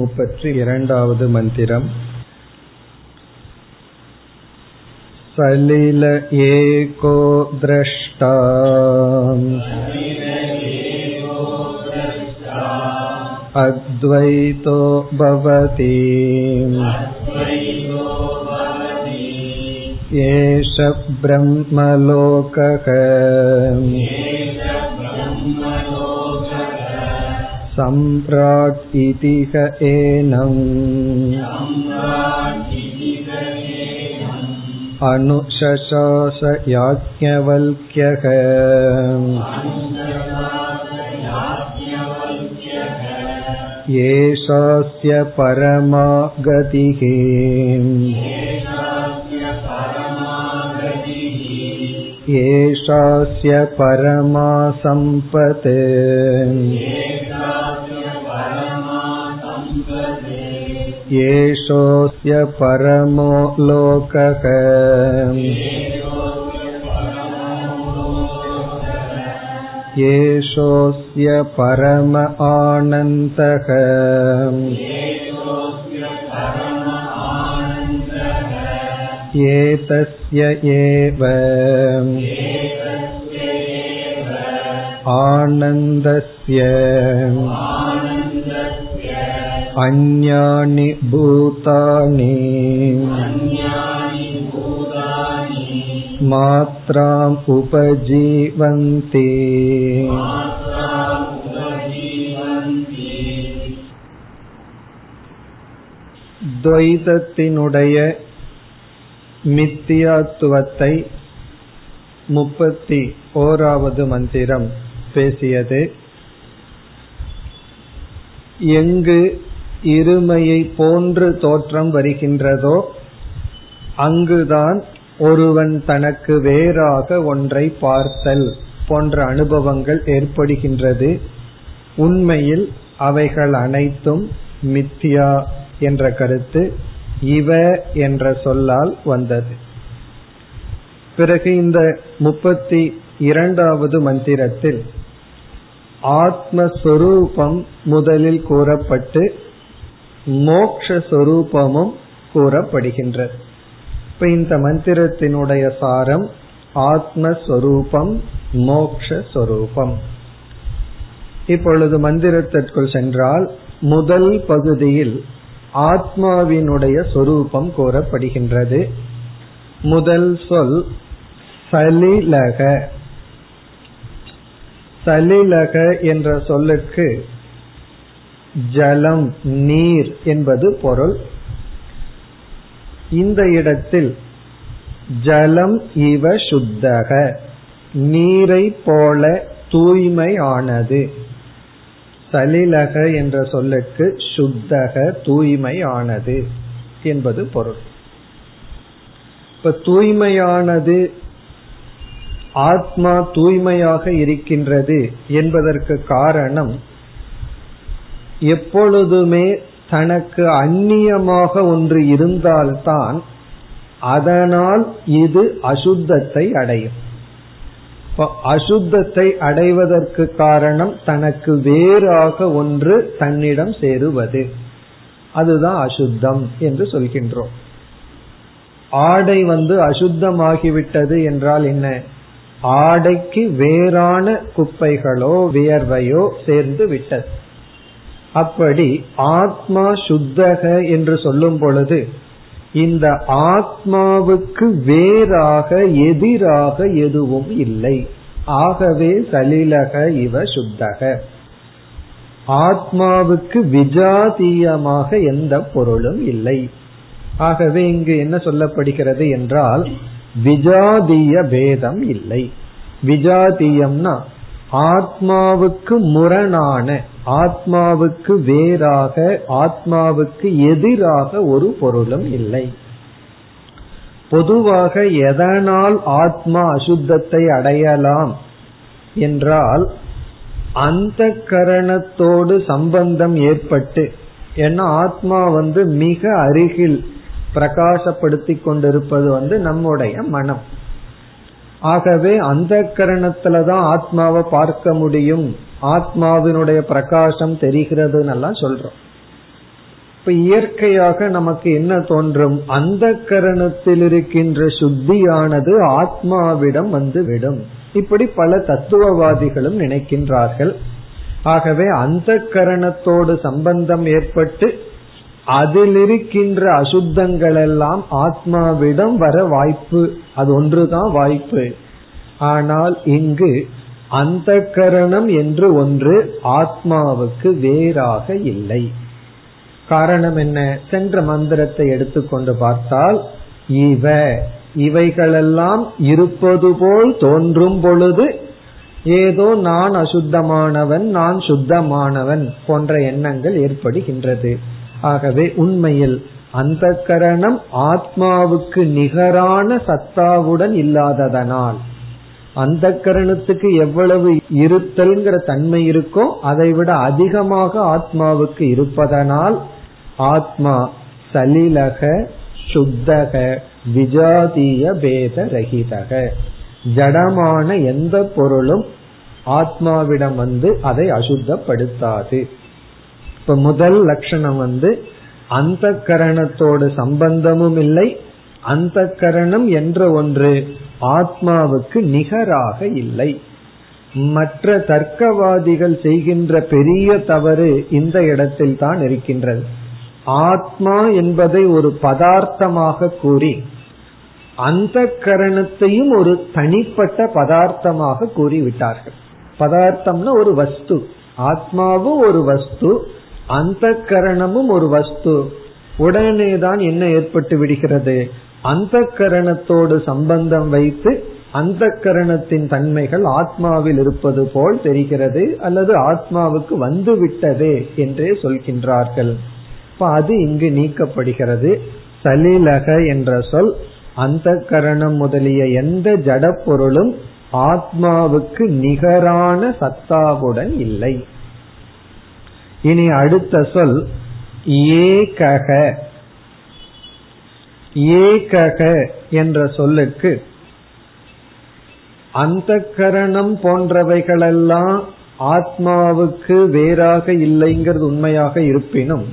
मुपति इरण्डावद् मन्दिरम् सलिल एको द्रष्टा अद्वैतो भवति एष ब्रह्मलोकः सम्राट् इति क एनम् अनुशशास याज्ञवल्क्यः एषास्य परमा गतिः एषास्य परमा सम्पत् एषोऽस्य परमो लोकः एषोऽस्य परम आनन्दः एतस्य एव आनन्दस्य अन्यानि भूतानि मात्राम् उपजीवन्ति துவைதத்தினுடைய மித்தியாத்துவத்தை முப்பத்தி ஓராவது மந்திரம் பேசியது எங்கு இருமையை போன்று தோற்றம் வருகின்றதோ அங்குதான் ஒருவன் தனக்கு வேறாக ஒன்றை பார்த்தல் போன்ற அனுபவங்கள் ஏற்படுகின்றது. உண்மையில் அவைகள் அனைத்தும் மித்தியா என்ற கருத்து இவ என்ற சொல்லால் வந்தது. பிறகு இந்த முப்பத்தி இரண்டாவது மந்திரத்தில் ஆத்மஸ்வரூபம் முதலில் கூறப்பட்டு மோக்ஷரூபமும் கூறப்படுகின்றது. இப்ப இந்த மந்திரத்தினுடைய சாரம் ஆத்மஸ்வரூபம் மோக்ஷரூபம் இப்பொழுது மந்திரத்திற்குள் சென்றால் முதல் பகுதியில் ஆத்மாவினுடைய சொரூபம் கூறப்படுகின்றது. முதல் சொல் சலிலக. சலிலக என்ற சொல்லுக்கு ஜலம் நீர் என்பது பொருள். இந்த இடத்தில் ஜலம் இவ சுத்தக நீரை போல தூய்மையானது. சலிலக என்ற சொல்லுக்கு சுத்தக தூய்மையானது என்பது பொருள். இப்ப தூய்மையானது ஆத்மா தூய்மையாக இருக்கின்றது என்பதற்கு காரணம் எப்பொழுதுமே தனக்கு அந்நியமாக ஒன்று இருந்தால்தான் அதனால் இது அசுத்தத்தை அடையும். அசுத்தத்தை அடைவதற்கு காரணம் தனக்கு வேறாக ஒன்று தன்னிடம் சேருவது. அதுதான் அசுத்தம் என்று சொல்கின்றோம். ஆடை வந்து அசுத்தமாகிவிட்டது என்றால் என்ன? ஆடைக்கு வேறான குப்பைகளோ வியர்வையோ சேர்ந்து விட்டது. அப்படி ஆத்மா சுத்தக என்று சொல்லும் பொழுது இந்த ஆத்மாவுக்கு வேறாக எதிராக எதுவும் இல்லை. ஆகவே சலிலக இவ சுத்தக. ஆத்மாவுக்கு விஜாதீயமாக எந்த பொருளும் இல்லை. ஆகவே இங்கு என்ன சொல்லப்படுகிறது என்றால் விஜாதீய பேதம் இல்லை. விஜாதீயம்னா ஆத்மாவுக்கு முரணான ஆத்மாவுக்கு வேறாக ஆத்மாவுக்கு எதிராக ஒரு பொருளும் இல்லை. பொதுவாக எதனால் ஆத்மா அசுத்தத்தை அடையலாம் என்றால் அந்த கரணத்தோடு சம்பந்தம் ஏற்பட்டு ஏன்னா ஆத்மா வந்து மிக அருகில் பிரகாசப்படுத்தி கொண்டிருப்பது வந்து நம்முடைய மனம். ஆகவே அந்த கரணத்துலதான் ஆத்மாவை பார்க்க முடியும். ஆத்மாவினுடைய பிரகாசம் தெரிகிறதுன்னு சொல்றோம். இப்ப இயற்கையாக நமக்கு என்ன தோன்றும்? அந்த கரணத்தில் இருக்கின்ற சுத்தியானது ஆத்மாவிடம் வந்து விடும் இப்படி பல தத்துவவாதிகளும் நினைக்கின்றார்கள். ஆகவே அந்த கரணத்தோடு சம்பந்தம் ஏற்பட்டு அதில் இருக்கின்ற அசுத்தங்கள் எல்லாம் ஆத்மாவிடம் வர வாய்ப்பு. அது ஒன்றுதான் வாய்ப்பு. ஆனால் இங்கு அந்த கரணம் என்று ஒன்று ஆத்மாவுக்கு வேறாக இல்லை. காரணம் என்ன? சென்ற மந்திரத்தை எடுத்துக்கொண்டு பார்த்தால் இவ இவைகளெல்லாம் இருப்பது போல் தோன்றும் பொழுது ஏதோ நான் அசுத்தமானவன் நான் சுத்தமானவன் போன்ற எண்ணங்கள் ஏற்படுகின்றது. ஆகவே உண்மையில் அந்த கரணம் ஆத்மாவுக்கு நிகரான சத்தாவுடன் இல்லாததனால் அந்த கரணத்துக்கு எவ்வளவு இருத்தல்ங்கிற தன்மை இருக்கோ அதை விட அதிகமாக ஆத்மாவுக்கு இருப்பதனால் ஆத்மா சலிலக சுத்தக விஜாதிய பேத ரகிதக ஜடமான எந்த பொருளும் ஆத்மாவிடம் வந்து அதை அசுத்தப்படுத்தாது. இப்ப முதல் லட்சணம் வந்து அந்த கரணத்தோடு சம்பந்தமும் இல்லை அந்த கரணம் என்ற ஒன்று ஆத்மாவுக்கு நிகராக இல்லை. மற்ற தர்க்கவாதிகள் செய்கின்ற பெரிய தவறு இந்த இடத்தில் தான் இருக்கின்றது. ஆத்மா என்பதை ஒரு பதார்த்தமாக கூறி அந்த கரணத்தையும் ஒரு தனிப்பட்ட பதார்த்தமாக கூறிவிட்டார்கள். பதார்த்தம்னா ஒரு வஸ்து ஆத்மாவும் ஒரு வஸ்து அந்த கரணமும் ஒரு வஸ்து. உடனேதான் என்ன ஏற்பட்டு விடுகிறது? அந்த கரணத்தோடு சம்பந்தம் வைத்து அந்த கரணத்தின் தன்மைகள் ஆத்மாவில் இருப்பது போல் தெரிகிறது அல்லது ஆத்மாவுக்கு வந்து விட்டது என்றே சொல்கின்றார்கள். அது இங்கு நீக்கப்படுகிறது. சலிலக என்ற சொல் அந்த கரணம் முதலிய எந்த ஜட பொருளும் ஆத்மாவுக்கு நிகரான சத்தாவுடன் இல்லை. இனி அடுத்த சொல் ஏகக. ஏகக என்ற சொல்லுக்கு அந்த கரணம் போன்றவைகளெல்லாம் ஆத்மாவுக்கு வேறாக இல்லைங்கிறது உண்மையாக இருப்பினும்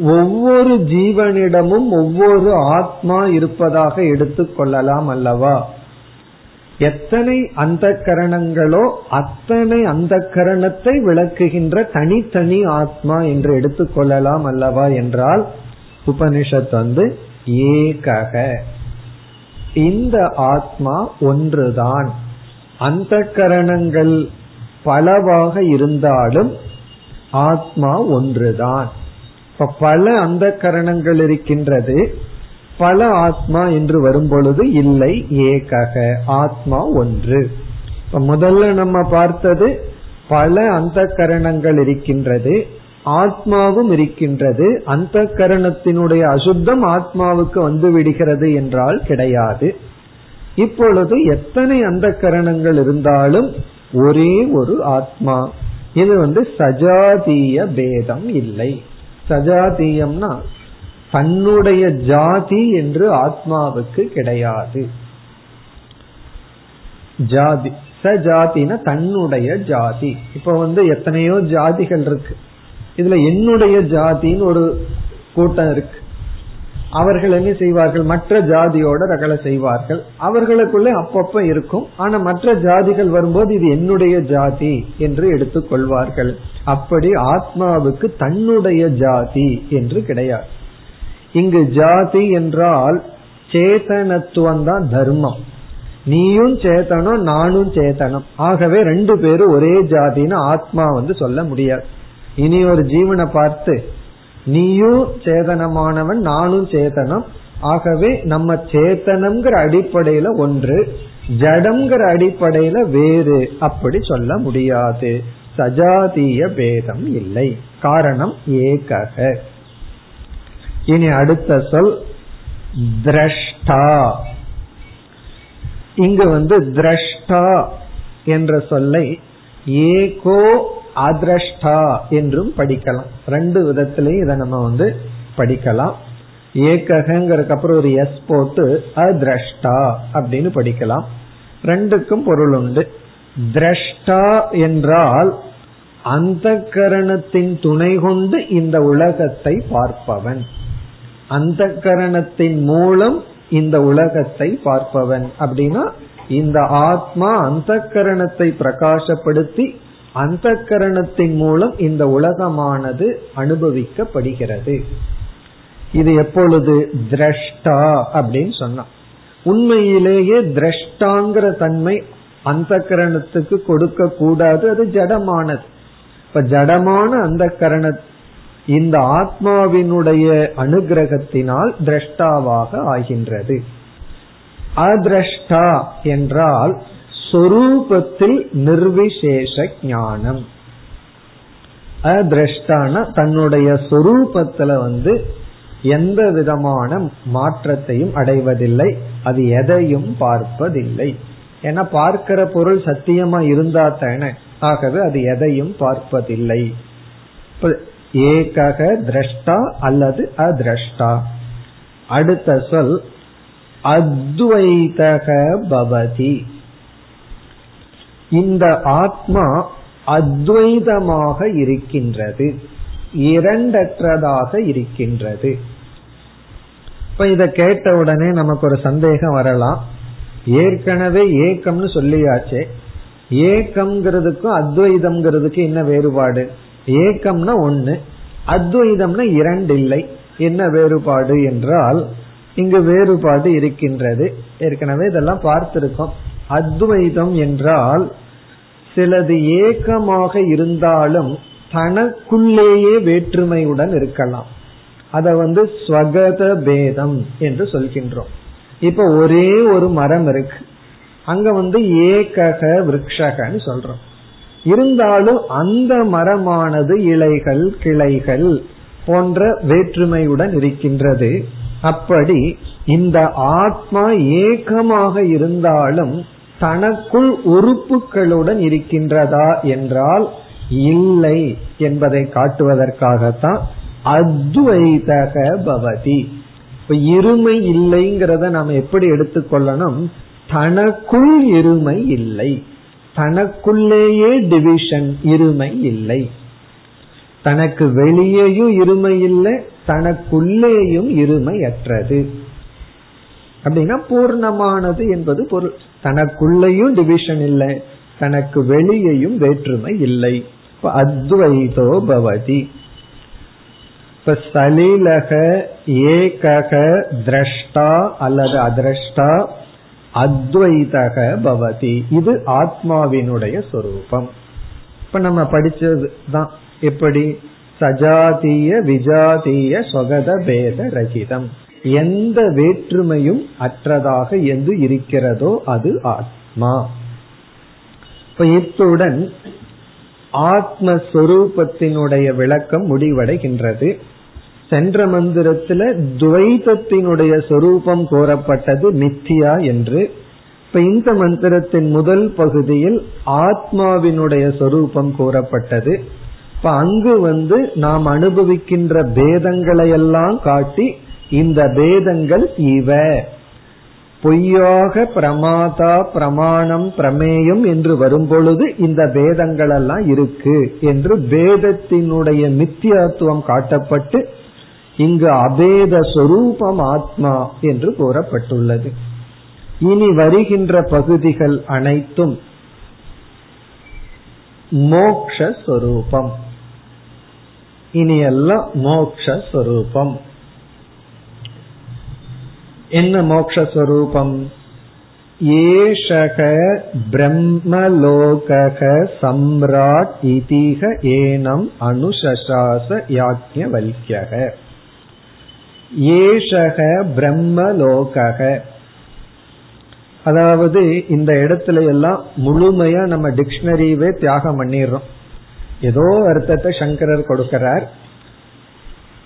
ஒவ்வொரு ஜீவனிடமும் ஒவ்வொரு ஆத்மா இருப்பதாக எடுத்துக்கொள்ளலாம் அல்லவா? எத்தனை அந்த கரணங்களோ அத்தனை அந்த கரணத்தை விளக்குகின்ற தனித்தனி ஆத்மா என்று எடுத்துக்கொள்ளலாம் அல்லவா என்றால் உபனிஷத் வந்து ஏகக. இந்த ஆத்மா ஒன்றுதான். அந்த கரணங்கள் பலவாக இருந்தாலும் ஆத்மா ஒன்றுதான். இப்ப பல அந்த கரணங்கள் இருக்கின்றது. பல ஆத்மா என்று வரும் பொழுது இல்லை ஏகக ஆத்மா ஒன்று. இப்ப முதல்ல நம்ம பார்த்தது பல அந்த கரணங்கள் இருக்கின்றது ஆத்மாவும் இருக்கின்றது. அந்த கரணத்தினுடைய அசுத்தம் ஆத்மாவுக்கு வந்து விடுகிறது என்றால் கிடையாது. இப்பொழுது எத்தனை அந்த கரணங்கள் இருந்தாலும் ஒரே ஒரு ஆத்மா. இது வந்து சஜாதீய பேதம் இல்லை. சஜாதீயம்னா தன்னுடைய ஜாதி என்று ஆத்மாவுக்கு கிடையாது. ஜாதி சஜாதின தன்னுடைய ஜாதி. இப்ப வந்து எத்தனையோ ஜாதிகள் இருக்கு. இதுல என்னுடைய ஜாதின்னு ஒரு கூட்டம் இருக்கு. அவர்கள் என்ன செய்வார்கள்? மற்ற ஜாதியோட ரகலை செய்வார்கள். அவர்களுக்குள்ளே அப்பப்ப இருக்கும். ஆனா மற்ற ஜாதிகள் வரும்போது இது என்னுடைய ஜாதி என்று எடுத்துக் கொள்வார்கள் அப்படி ஆத்மாவுக்கு தன்னுடைய ஜாதி என்று கிடையாது. இங்கு ஜாதி என்றால் சேதனத்துவம் தான் தர்மம். நீயும் சேத்தனம் நானும் சேத்தனம். ஆகவே ரெண்டு பேரும் ஒரே ஜாதின்னு ஆத்மா வந்து சொல்ல முடியாது. இனி ஒரு ஜீவனை பார்த்து நீயும் சேதனமானவன் நானும் சேதனம் ஆகவே நம்ம சேத்தனம்ங்கிற அடிப்படையில ஒன்று ஜடம்ங்கிற அடிப்படையில வேறு. அப்படி சொல்ல முடியாது. சஜாதீய பேதம் இல்லை. காரணம் ஏகக. இனி அடுத்த சொல் திரஷ்டா இங்கு வந்து திரஷ்டா என்ற சொல்லை ஏகோ அதிரஷ்டா என்றும் படிக்கலாம். ரெண்டு விதத்திலையும் இதை நம்ம வந்து படிக்கலாம். ஏகங்கிறதுக்கு அப்புறம் ஒரு எஸ் போட்டு அதிரஷ்டா அப்படின்னு படிக்கலாம். ரெண்டுக்கும் பொருள் உண்டு. திரஷ்டா என்றால் அந்த கரணத்தின் துணை கொண்டு இந்த உலகத்தை பார்ப்பவன் அந்த கரணத்தின் மூலம் இந்த உலகத்தை பார்ப்பவன். அப்படின்னா இந்த ஆத்மா அந்த கரணத்தை பிரகாசப்படுத்தி அந்த கரணத்தின் மூலம் இந்த உலகமானது அனுபவிக்கப்படுகிறது. இது எப்பொழுது? திரஷ்டா அப்படின்னு சொன்னான். உண்மையிலேயே திரஷ்டாங்கிற தன்மை அந்த கரணத்துக்கு கொடுக்க கூடாது அது ஜடமானது. இப்ப ஜடமான அந்த கரணத்தை இந்த ஆத்மாவினுடைய அனுகிரகத்தினால் திரஷ்டாவாக ஆகின்றது. அதிரஷ்டா என்றால் சொரூபத்தில் நிர்விசேஷ ஞானம். அதிரஷ்டான தன்னுடைய சொரூபத்துல வந்து எந்த விதமான மாற்றத்தையும் அடைவதில்லை. அது எதையும் பார்ப்பதில்லை. ஏன்னா பார்க்கிற பொருள் சத்தியமா இருந்தா தானே. ஆகவே அது எதையும் பார்ப்பதில்லை. ஏகக திரஷ்டா அல்லது அதிரஷ்டா. அடுத்த சொல் அத்வைதக பவதி. இந்த ஆத்மா அத்வைதமாக இருக்கின்றது இரண்டற்றதாக இருக்கின்றது. இப்ப இத கேட்ட உடனே நமக்கு ஒரு சந்தேகம் வரலாம். ஏற்கனவே ஏக்கம்னு சொல்லியாச்சே. ஏக்கம்ங்கிறதுக்கும் அத்வைதம்ங்கிறதுக்கு என்ன வேறுபாடு? ஏக்கம்னா ஒன்னு அத்வைதம்னா இரண்டு இல்லை. என்ன வேறுபாடு என்றால் இங்கு வேறுபாடு இருக்கின்றது. ஏற்கனவே இதெல்லாம் பார்த்திருக்கோம். அத்வைதம் என்றால் சிலது ஏக்கமாக இருந்தாலும் தனக்குள்ளேயே வேற்றுமையுடன் இருக்கலாம். அதை வந்து ஸ்வகத பேதம் என்று சொல்கின்றோம். இப்ப ஒரே ஒரு மரம் இருக்கு. அங்க வந்து ஏகக விரக்ஷகன்னு சொல்றோம். இருந்தாலும் அந்த மரமானது இலைகள் கிளைகள் போன்ற வேற்றுமையுடன் இருக்கின்றது. அப்படி இந்த ஆத்மா ஏகமாக இருந்தாலும் தனக்குள் உறுப்புகளுடன் இருக்கின்றதா என்றால் இல்லை என்பதை காட்டுவதற்காகத்தான் அத்வைதக பவதி. இப்ப இருமை இல்லைங்கிறத நாம் எப்படி எடுத்துக்கொள்ளணும்? தனக்குள் இருமை இல்லை. தனக்குள்ளேயே டிவிஷன் இருமை இல்லை. தனக்கு வெளியேயும் இருமை இல்லை தனக்குள்ளேயும் இருமை அற்றது அப்படின்னா பூர்ணமானது என்பது பொருள். தனக்குள்ளேயும் டிவிஷன் இல்லை தனக்கு வெளியேயும் வேற்றுமை இல்லை. அத்வைதோ பவதி. இப்ப சலீலக ஏகக திரஷ்டா அல்லது அதிரஷ்டா அத்வைதக பவதி. இது ஆத்மாவினுடைய சொரூபம். இப்ப நம்ம படிச்சது தான். எப்படி? சஜாதிய விஜாதிய சொகத பேத ரகிதம். எந்த வேற்றுமையும் அற்றதாக எது இருக்கிறதோ அது ஆத்மா. இப்ப இத்துடன் ஆத்மஸ்வரூபத்தினுடைய விளக்கம் முடிவடைகின்றது. சென்ற மந்திரத்துல துவைதத்தினுடைய சொரூபம் கோரப்பட்டது மித்தியா என்று. இப்ப இந்த மந்திரத்தின் முதல் பகுதியில் ஆத்மாவினுடைய சொரூபம் கூறப்பட்டது இப்ப அங்கு வந்து நாம் அனுபவிக்கின்ற பேதங்களை எல்லாம் காட்டி இந்த பேதங்கள் இவ. பொய்யாக பிரமாதா பிரமாணம் பிரமேயம் என்று வரும்பொழுது இந்த பேதங்கள் எல்லாம் இருக்கு என்று பேதத்தினுடைய மித்தியாத்துவம் காட்டப்பட்டு இங்கு அபேத சொரூபம் ஆத்மா என்று கூறப்பட்டுள்ளது. இனி வருகின்ற பகுதிகள் அனைத்தும் மோக்ஷரூபம் இனி எல்லாம் மோக்ஷரூபம் என்ன மோக்ஷரூபம் ஏஷக பிரம்மலோக சம்ராட் இதிக ஏனம் அனுசாச யாஜ்யவல்யக ஏஷக பிரம்மலோக அதாவது இந்த இடத்துல எல்லாம் முழுமையா நம்ம டிக்ஷனரியவே தியாகம் பண்ணிடுறோம். ஏதோ அர்த்தத்தை சங்கரர் கொடுக்கிறார்.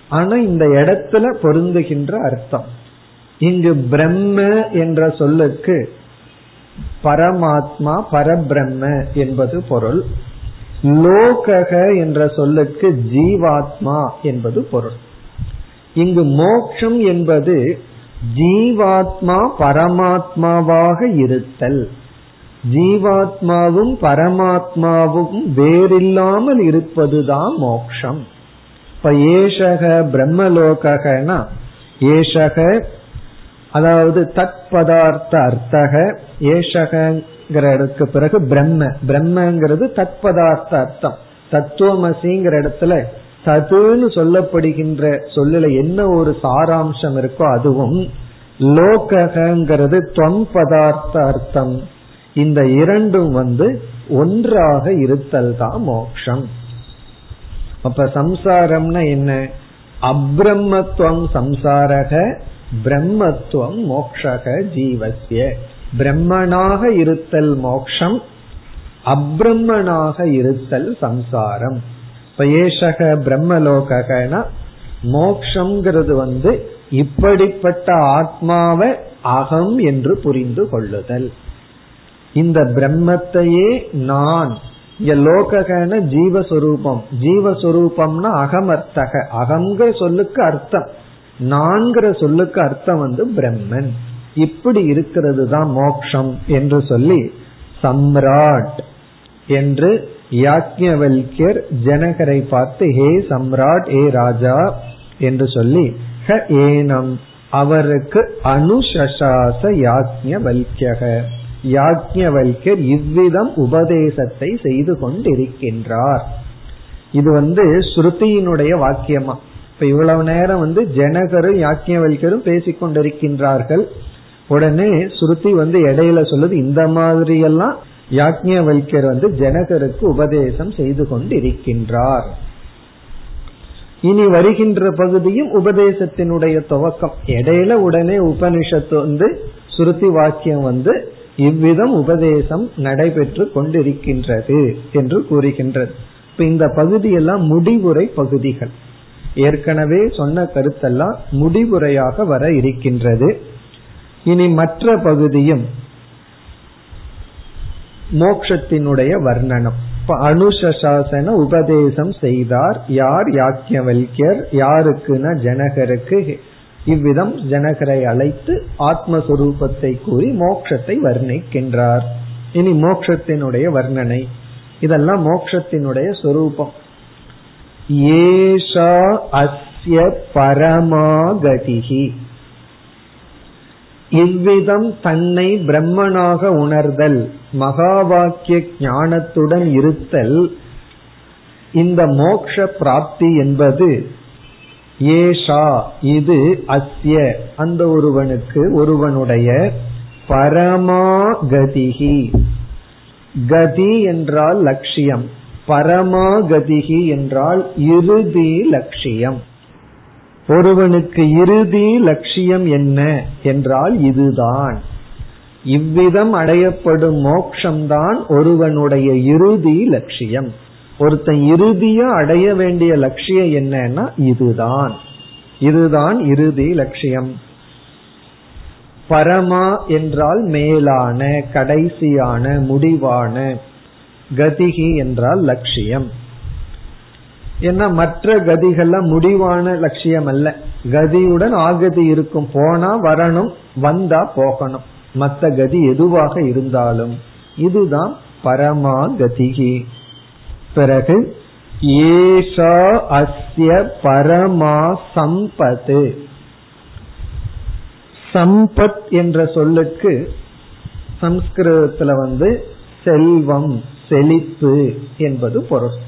ஆனா இந்த இடத்துல பொருந்துகின்ற அர்த்தம். இங்கு பிரம்ம என்ற சொல்லுக்கு பரமாத்மா பரபிரம்ம என்பது பொருள். லோகக என்ற சொல்லுக்கு ஜீவாத்மா என்பது பொருள். இங்கு மோக்ஷம் என்பது ஜீவாத்மா பரமாத்மாவாக இருத்தல். ஜீவாத்மாவும் பரமாத்மாவும் வேறில்லாமல் இருப்பதுதான் மோக்ஷம். இப்ப ஏஷக பிரம்மலோகனா ஏஷக அதாவது தத் பதார்த்த அர்த்தக இடத்துக்கு பிறகு பிரம்ம பிரம்மங்கிறது தத் பதார்த்த அர்த்தம். தத்துவமசிங்கிற இடத்துல சதுன்னு சொல்லப்படுகின்ற சொல்லுல என்ன ஒரு சாராம்சம் இருக்கோ அதுவும் லோகங்கிறது தொன் பதார்த்த அர்த்தம். இந்த இரண்டும் வந்து ஒன்றாக இருத்தல் தான் மோக்ஷம். அப்ப சம்சாரம்னா என்ன? அப்ரம்மத்துவம் சம்சாரக பிரம்மத்துவம் மோக்ஷக ஜீவசிய பிரம்மனாக இருத்தல் மோக்ஷம் அப்ரம்மனாக இருத்தல் சம்சாரம். இப்ப ஏஷக பிரம்மலோகனா மோக்ஷங்கிறது வந்து இப்படிப்பட்ட ஆத்மாவை அகம் என்று புரிந்து கொள்ளுதல். இந்த பிரம்மத்தையே நான் இங்க லோககன ஜீவஸ்வரூபம். ஜீவஸ்வரூபம்னா அகமர்த்தக. அகங்கிற சொல்லுக்கு அர்த்தம். நான்கிற சொல்லுக்கு அர்த்தம் வந்து பிரம்மன். இப்படி இருக்கிறது தான் மோக்ஷம் என்று சொல்லி சம்ராட் என்று யாக்ஞவல்யர் ஜனகரை பார்த்து ஹே சம்ராட் ஏ ராஜா என்று சொல்லி ஹ ஏனம் அவருக்கு அனுஷாச யாக்ஞவல்யக யாக்ஞவல்யர் இவ்விதம் உபதேசத்தை செய்து கொண்டிருக்கின்றார். இது வந்து ஸ்ருதியினுடைய வாக்கியமா. இப்ப இவ்வளவு நேரம் வந்து ஜனகரும் யாக்கியவல்கரும் பேசிக்கொண்டிருக்கின்றார்கள் உடனே ஸ்ருதி வந்து இடையில சொல்லுது இந்த மாதிரி எல்லாம் யாக்ஞவல்யர் வந்து ஜனகருக்கு உபதேசம் செய்து கொண்டிருக்கின்றார். இனி வருகின்ற பகுதியும் உபதேசத்தினுடைய துவக்கம். இடையில உடனே உபனிஷத்து வந்து சுருத்தி வாக்கியம் வந்து இவ்விதம் உபதேசம் நடைபெற்று கொண்டிருக்கின்றது என்று கூறுகின்றது. இப்ப இந்த பகுதியெல்லாம் முடிவுரை பகுதிகள். ஏற்கனவே சொன்ன கருத்தெல்லாம் முடிவுரையாக வர இருக்கின்றது. இனி மற்ற பகுதியும் மோக்ஷத்தினுடைய வர்ணனம். இப்ப உபதேசம் செய்தார். யார் யாக்கியவல்யர்? யாருக்குன்னா ஜனகருக்கு? இவ்விதம் ஜனகரை அழைத்து ஆத்மஸ்வரூபத்தை கூறி மோக்ஷத்தை வர்ணிக்கின்றார். இனி மோக்ஷத்தினுடைய வர்ணனை. இதெல்லாம் மோக்ஷத்தினுடைய சொரூபம். ஏஷா அஸ்ய பரமாகதிகி இவ்விதம் தன்னை பிரம்மனாக உணர்தல் மகா வாக்கிய ஞானத்துடன் இருத்தல் இந்த மோக்ஷ பிராப்தி என்பது ஏஷா இது அஸ்ய. அந்த ஒருவனுக்கு ஒருவனுடைய பரமாகதிகி கதி என்றால் லட்சியம் பரமாகதிகி என்றால் இறுதி லட்சியம். ஒருவனுக்கு இறுதி லட்சியம் என்ன என்றால் இதுதான். இவ்விதம் அடையப்படும் மோக்ஷம்தான் ஒருவனுடைய இறுதி லட்சியம். ஒருத்தன் இறுதியா அடைய வேண்டிய லட்சியம் என்னன்னா இதுதான். இதுதான் இறுதி லட்சியம். பரமா என்றால் மேலான கடைசியான முடிவான கதிகி என்றால் லட்சியம். ஏன்னா மற்ற கதிகள்லாம் முடிவான லட்சியம் அல்ல கதியுடன் ஆகதி இருக்கும். போனா வரணும் வந்தா போகணும். மற்ற கதி எதுவாக இருந்தாலும் இதுதான் பரமா கதிகி பிறகு ஏஷா அஸ்ய பரமா சம்பத்து. சம்பத் என்ற சொல்லுக்கு சம்ஸ்கிருதத்துல வந்து செல்வம் செழிப்பு என்பது பொருள்.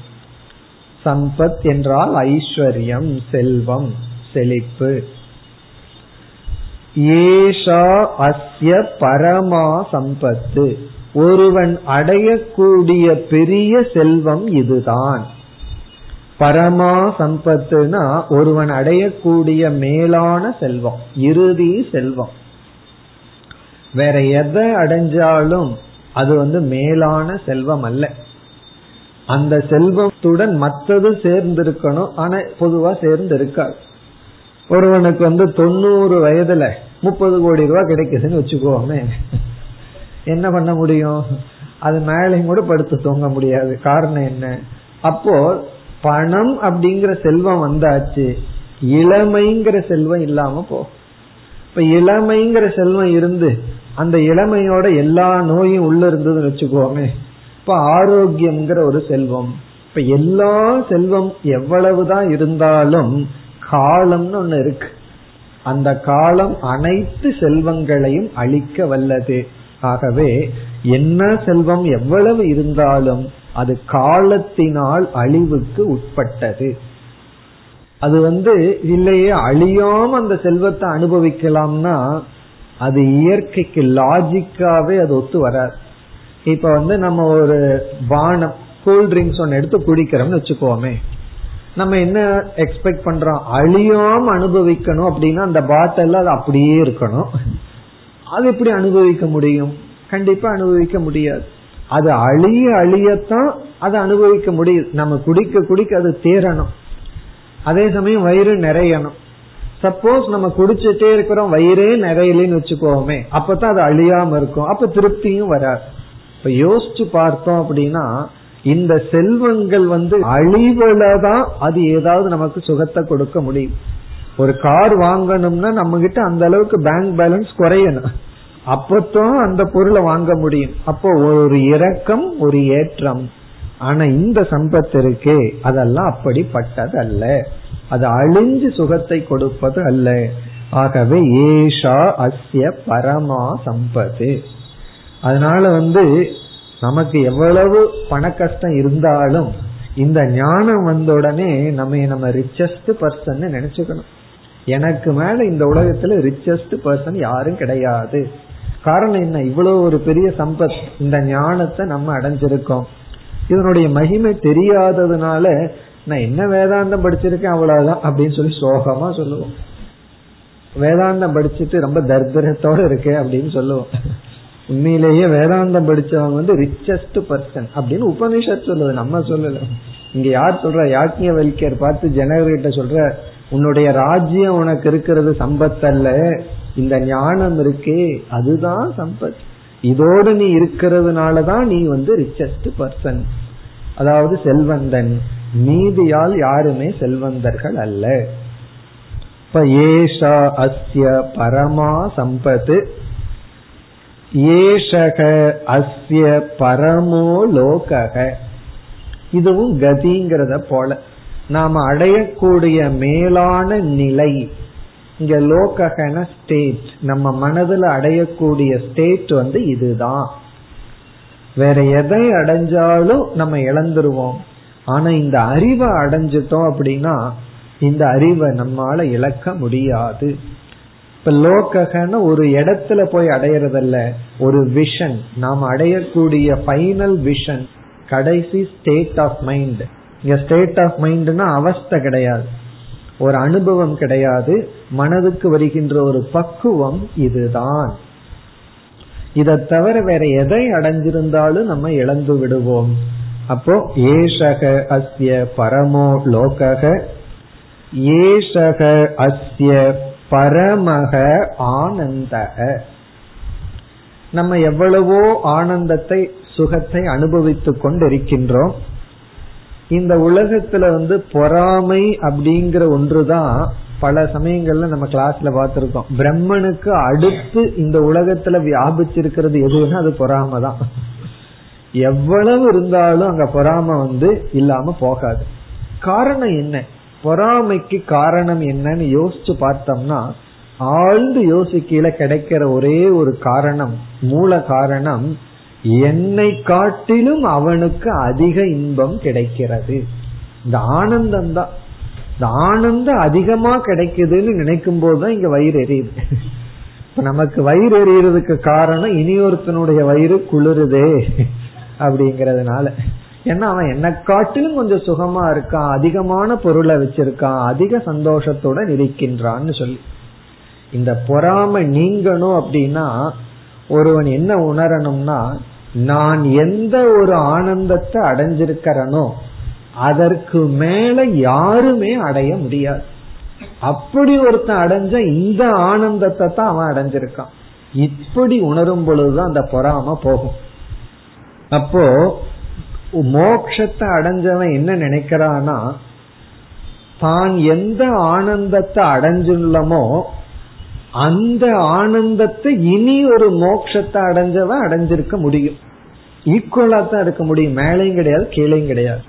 சம்பத் என்றால் ஐஸ்வர்யம் செல்வம் செழிப்பு. ஏஷா அஸ்ய பரமா சம்பத்து. ஒருவன் அடையக்கூடிய பெரிய செல்வம் இதுதான். பரமா சம்பத்துனா ஒருவன் அடையக்கூடிய மேலான செல்வம் இறுதி செல்வம். வேற எதை அடைஞ்சாலும் அது வந்து மேலான செல்வம் அல்ல. அந்த செல்வத்துடன் மற்றது சேர்ந்து இருக்கணும் ஆனா பொதுவா சேர்ந்து இருக்காது ஒருவனுக்கு வந்து தொண்ணூறு வயதுல முப்பது கோடி ரூபாய் கிடைக்குதுன்னு வச்சுக்கோமே. என்ன பண்ண முடியும்? அது மேலையும் கூட படுத்து தூங்க முடியாது. காரணம் என்ன? அப்போ பணம் அப்படிங்கிற செல்வம் வந்தாச்சு இளமைங்கிற செல்வம் இல்லாம போ இப்ப இளமைங்கிற செல்வம் இருந்து அந்த இளமையோட எல்லா நோயும் உள்ள இருந்ததுன்னு வச்சுக்கோமே. இப்ப ஆரோக்கியம்ங்கிற ஒரு செல்வம். இப்ப எல்லா செல்வம் எவ்வளவுதான் இருந்தாலும் காலம்னு ஒண்ணு இருக்கு. அந்த காலம் அனைத்து செல்வங்களையும் அழிக்க வல்லது. ஆகவே என்ன செல்வம் எவ்வளவு இருந்தாலும் அது காலத்தினால் அழிவுக்கு உட்பட்டது. அது வந்து இல்லையே அழியாம அந்த செல்வத்தை அனுபவிக்கலாம்னா அது இயற்கைக்கு லாஜிக்காவே அது ஒத்து வராது. இப்ப வந்து நம்ம ஒரு பானம் கூல் ட்ரிங்க்ஸ் ஒன்னு எடுத்து குடிக்கிறோம்னு வச்சுக்கோமே. நம்ம என்ன எக்ஸ்பெக்ட் பண்றோம்? அழியாம அனுபவிக்கணும் அப்படின்னா அந்த பாட்டில் அது அப்படியே இருக்கணும். அது எப்படி அனுபவிக்க முடியும்? கண்டிப்பா அனுபவிக்க முடியாது. அது அழிய அழியத்தான் அதை அனுபவிக்க முடியும். நம்ம குடிக்க குடிக்க அது தேரணும் அதே சமயம் வயிறு நிறையணும். சப்போஸ் நம்ம குடிச்சிட்டே இருக்கிறோம் வயிறே நிறையலன்னு வச்சுக்கோமே. அப்பதான் அது அழியாம இருக்கும். அப்ப திருப்தியும் வராது. இப்ப யோசிச்சு பார்த்தோம் அப்படின்னா இந்த செல்வங்கள் வந்து அழிவுல தான் அது ஏதாவது நமக்கு சுகத்தை கொடுக்க முடியும். ஒரு கார் வாங்கணும்னா நம்ம கிட்ட அந்த அளவுக்கு பேங்க் பேலன்ஸ் குறையணும். அப்பத்தான் அந்த பொருளை வாங்க முடியும். அப்போ ஒரு இறக்கம் ஒரு ஏற்றம். ஆனா இந்த சம்பத்து இருக்கு அதெல்லாம் அப்படிப்பட்டது அல்ல அது அழிஞ்சு சுகத்தை கொடுப்பது அல்ல. ஆகவே ஏஷா அஸ்ய பரமா சம்பது. அதனால வந்து நமக்கு எவ்வளவு பண கஷ்டம் இருந்தாலும் இந்த ஞானம் வந்த உடனே நம்ம நம்ம ரிச்சஸ்ட் பர்சன் நினைச்சுக்கணும். எனக்கு மேல இந்த உலகத்துல ரிச்சஸ்ட் பர்சன் யாரும் கிடையாது. காரணம் என்ன? இவ்வளவு ஒரு பெரிய சம்பத் இந்த ஞானத்தை நம்ம அடைஞ்சிருக்கோம். இதனுடைய மகிமை தெரியாததுனால நான் என்ன வேதாந்தம் படிச்சிருக்கேன் அவ்வளவுதான் அப்படின்னு சொல்லி சோகமா சொல்லுவோம். வேதாந்தம் படிச்சுட்டு ரொம்ப தர்தரத்தோட இருக்கேன் அப்படின்னு சொல்லுவோம். உண்மையிலேயே வேதாந்தம் படிச்சவங்க வந்து ரிச்சஸ்ட் பர்சன் அப்படின்னு உபனிஷத் சொல்லுது நம்ம சொல்லல. இங்க யார் சொல்ற? யாக்கிய வலிக்கர் பார்த்து ஜனகர்கிட்ட சொல்ற உன்னுடைய ராஜ்யம் உனக்கு இருக்கிறது சம்பத் அல்ல இந்த ஞானம் இருக்கே அதுதான் சம்பத். இதோடு நீ இருக்கிறதுனாலதான் நீ வந்து ரிச்சஸ்ட் பர்சன் அதாவது செல்வந்தன். நீதியால் யாருமே செல்வந்தர்கள் அல்ல. ஏஷா அஸ்ய பரமா சம்பத்து ஏஷக அஸ்ய பரமோ லோகக. இதுவும் கதிங்கிறத போல. நாம அடையக்கூடிய மேலான நிலை இங்க லோகன ஸ்டேட் நம்ம மனதில் அடையக்கூடிய ஸ்டேட் வந்து இதுதான். வேற எதை அடைஞ்சாலும் நம்ம இழந்துருவோம். ஆனா இந்த அறிவை அடைஞ்சிட்டோம் அப்படின்னா இந்த அறிவை நம்மால இழக்க முடியாது. இப்ப லோககன்னு ஒரு இடத்துல போய் அடையறதல்ல ஒரு விஷன் நாம் அடையக்கூடிய ஃபைனல் விஷன் கடைசி ஸ்டேட் ஆஃப் மைண்ட் இங்க ஸ்டேட் ஆஃப் மைண்ட்னா அவஸ்தை கிடையாது. ஒரு அனுபவம் கிடையாது. மனதுக்கு வருகின்ற ஒரு பக்குவம் இதுதான். இதை தவிர வேற எதை அடைஞ்சிருந்தாலும் நம்ம இழந்து விடுவோம். அப்போ ஏஷக அஸ்ய பரமோ லோகக ஏஷக அஸ்ய பரமக ஆனந்தக. நம்ம எவ்வளவோ ஆனந்தத்தை சுகத்தை அனுபவித்துக் கொண்டிருக்கின்றோம். இந்த உலகத்துல வந்து பொறாமை அப்படிங்கிற ஒன்றுதான் பல சமயங்கள்ல நம்ம கிளாஸ்ல பார்த்திருக்கோம். பிரம்மனுக்கு அடுத்து இந்த உலகத்துல வியாபிச்சிருக்கிறது எதுன்னா அது பொறாம தான் எவ்வளவு இருந்தாலும் அங்க பொறாம வந்து இல்லாம போகாது. காரணம் என்ன? பொறாமைக்கு காரணம் என்னன்னு யோசிச்சு பார்த்தோம்னா ஆழ்ந்து யோசிக்கையில கிடைக்கிற ஒரே ஒரு காரணம் மூல காரணம் என்னை காட்டிலும் அவனுக்கு அதிக இன்பம் கிடைக்கிறது. இந்த ஆனந்தம் தான். இந்த ஆனந்தம் அதிகமா கிடைக்குதுன்னு நினைக்கும் போதுதான் இங்க வயிறு எரியுது. இப்ப நமக்கு வயிறு எறியறதுக்கு காரணம் இனியொருத்தனுடைய வயிறு குளிருதே அப்படிங்கறதுனால. ஏன்னா அவன் என்ன காட்டிலும் கொஞ்சம் சுகமா இருக்கான் அதிகமான பொருளை வச்சிருக்கான் அதிக சந்தோஷத்துடன் இருக்கின்றான்னு சொல்லி. இந்த பொறாம நீங்கணும் அப்படின்னா ஒருவன் என்ன உணரணும்னா நான் எந்த ஒரு ஆனந்தத்தை அடைஞ்சிருக்கிறனோ அதற்கு மேல யாருமே அடைய முடியாது. அப்படி ஒருத்தன் அடைஞ்ச இந்த ஆனந்தத்தை தான் அவன் அடைஞ்சிருக்கான். இப்படி உணரும் பொழுதுதான் அந்த பொறாம போகும். அப்போ மோக்ஷத்தை அடைஞ்சவன் என்ன நினைக்கிறானா தான் எந்த ஆனந்தத்தை அடைஞ்சுள்ளமோ அந்த ஆனந்தத்தை இனி ஒரு மோட்சத்தை அடைஞ்சவன் அடைஞ்சிருக்க முடியும். ஈக்குவலா தான் இருக்க முடியும். மேலையும் கிடையாது கீழையும் கிடையாது.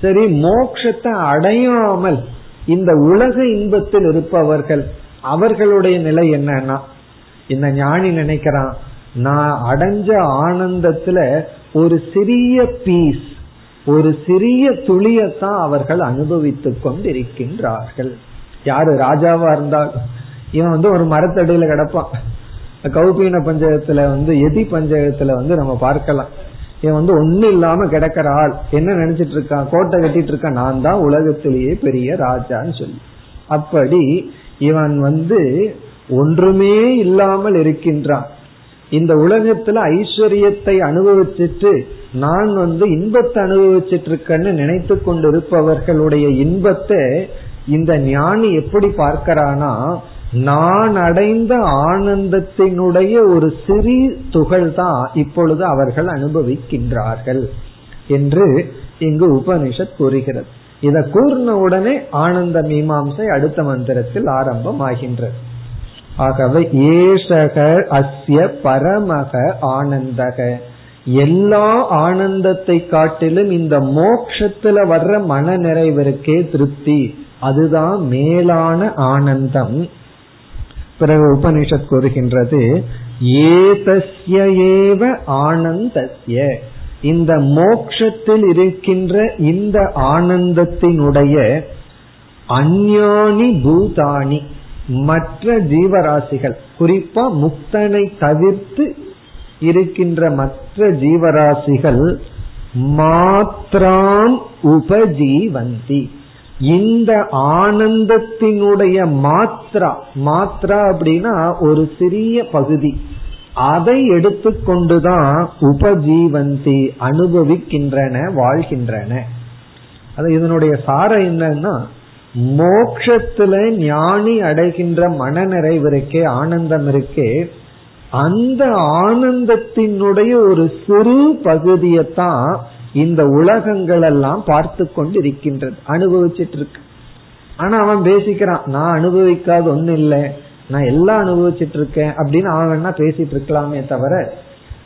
சரி மோட்சத்தை அடையாமல் இந்த உலக இன்பத்தில் இருப்பவர்கள் அவர்களுடைய நிலை என்னன்னா இந்த ஞானி நினைக்கிறான் நான் அடைஞ்ச ஆனந்தத்துல ஒரு சிறிய பீஸ் ஒரு சிறிய துளியத்தான் அவர்கள் அனுபவித்துக் கொண்டிருக்கின்றார்கள். யாரு? ராஜாவா இருந்தால் இவன் வந்து ஒரு மரத்தடியில கிடப்பான். கௌபீன பஞ்சகத்துல வந்து எதி பஞ்சகத்துல வந்து நம்ம பார்க்கலாம். இவன் வந்து ஒண்ணு இல்லாம கிடக்கிற ஆள். என்ன நினைச்சிட்டு இருக்கான்? கோட்டை கட்டிட்டு இருக்கான். நான் தான் உலகத்திலேயே பெரிய ராஜான்னு சொல்லி. அப்படி இவன் வந்து ஒன்றுமே இல்லாமல் இருக்கின்றான். இந்த உலகத்துல ஐஸ்வர்யத்தை அனுபவிச்சுட்டு நான் வந்து இன்பத்தை அனுபவிச்சுட்டு இருக்கேன்னு நினைத்து கொண்டிருப்பவர்களுடைய இன்பத்தை இந்த ஞானி எப்படி பார்க்கிறானா நான் அடைந்த ஆனந்தத்தினுடைய ஒரு சிறு துகள் தான் இப்பொழுது அவர்கள் அனுபவிக்கின்றார்கள் என்று இங்கு உபனிஷத் கூறுகிறது. இதை கூர்ன உடனே ஆனந்த மீமாம்சை அடுத்த மந்திரத்தில் ஆரம்பம் ஆகின்றது ஆகவே ஏசக அஸ்ய பரமக ஆனந்தக. எல்லா ஆனந்தத்தை காட்டிலும் இந்த மோக்ஷத்துல வர்ற மன நிறைவிற்கே திருப்தி. அதுதான் மேலான ஆனந்தம். பிறகு உபனிஷத் கூறுகின்றது ஏதஸ்ய ஏவ ஆனந்தஸ்ய. இந்த மோக்ஷத்தில் இருக்கின்ற இந்த ஆனந்தத்தினுடைய அந்யானி பூதானி மற்ற ஜீவராசிகள் குறிப்பா முக்தனை தவிர்த்து இருக்கின்ற மற்ற ஜீவராசிகள் மாத்ராம் உபஜீவந்தி. இந்த ஆனந்தத்தினுடைய மாத்ரா மாத்ரா அப்படின்னா ஒரு சிறிய பகுதி. அதை எடுத்துக்கொண்டுதான் உபஜீவந்தி அனுபவிக்கின்றன வாழ்கின்றன. அது இதனுடைய சாரம் என்னன்னா மோக்ஷத்துல ஞானி அடைகின்ற மனநிறைவு இருக்கே ஆனந்தம் இருக்கே அந்த ஆனந்தத்தினுடைய ஒரு சிறு பகுதியைத்தான் இந்த உலகங்கள் எல்லாம் பார்த்து கொண்டு இருக்கின்றது அனுபவிச்சிட்டு இருக்கு ஆனா அவன் பேசிக்கிறான் நான் அனுபவிக்காத ஒண்ணு இல்லை நான் எல்லாம் அனுபவிச்சிட்டு இருக்கேன் அப்படின்னு அவன் வேணா பேசிட்டு இருக்கலாமே தவிர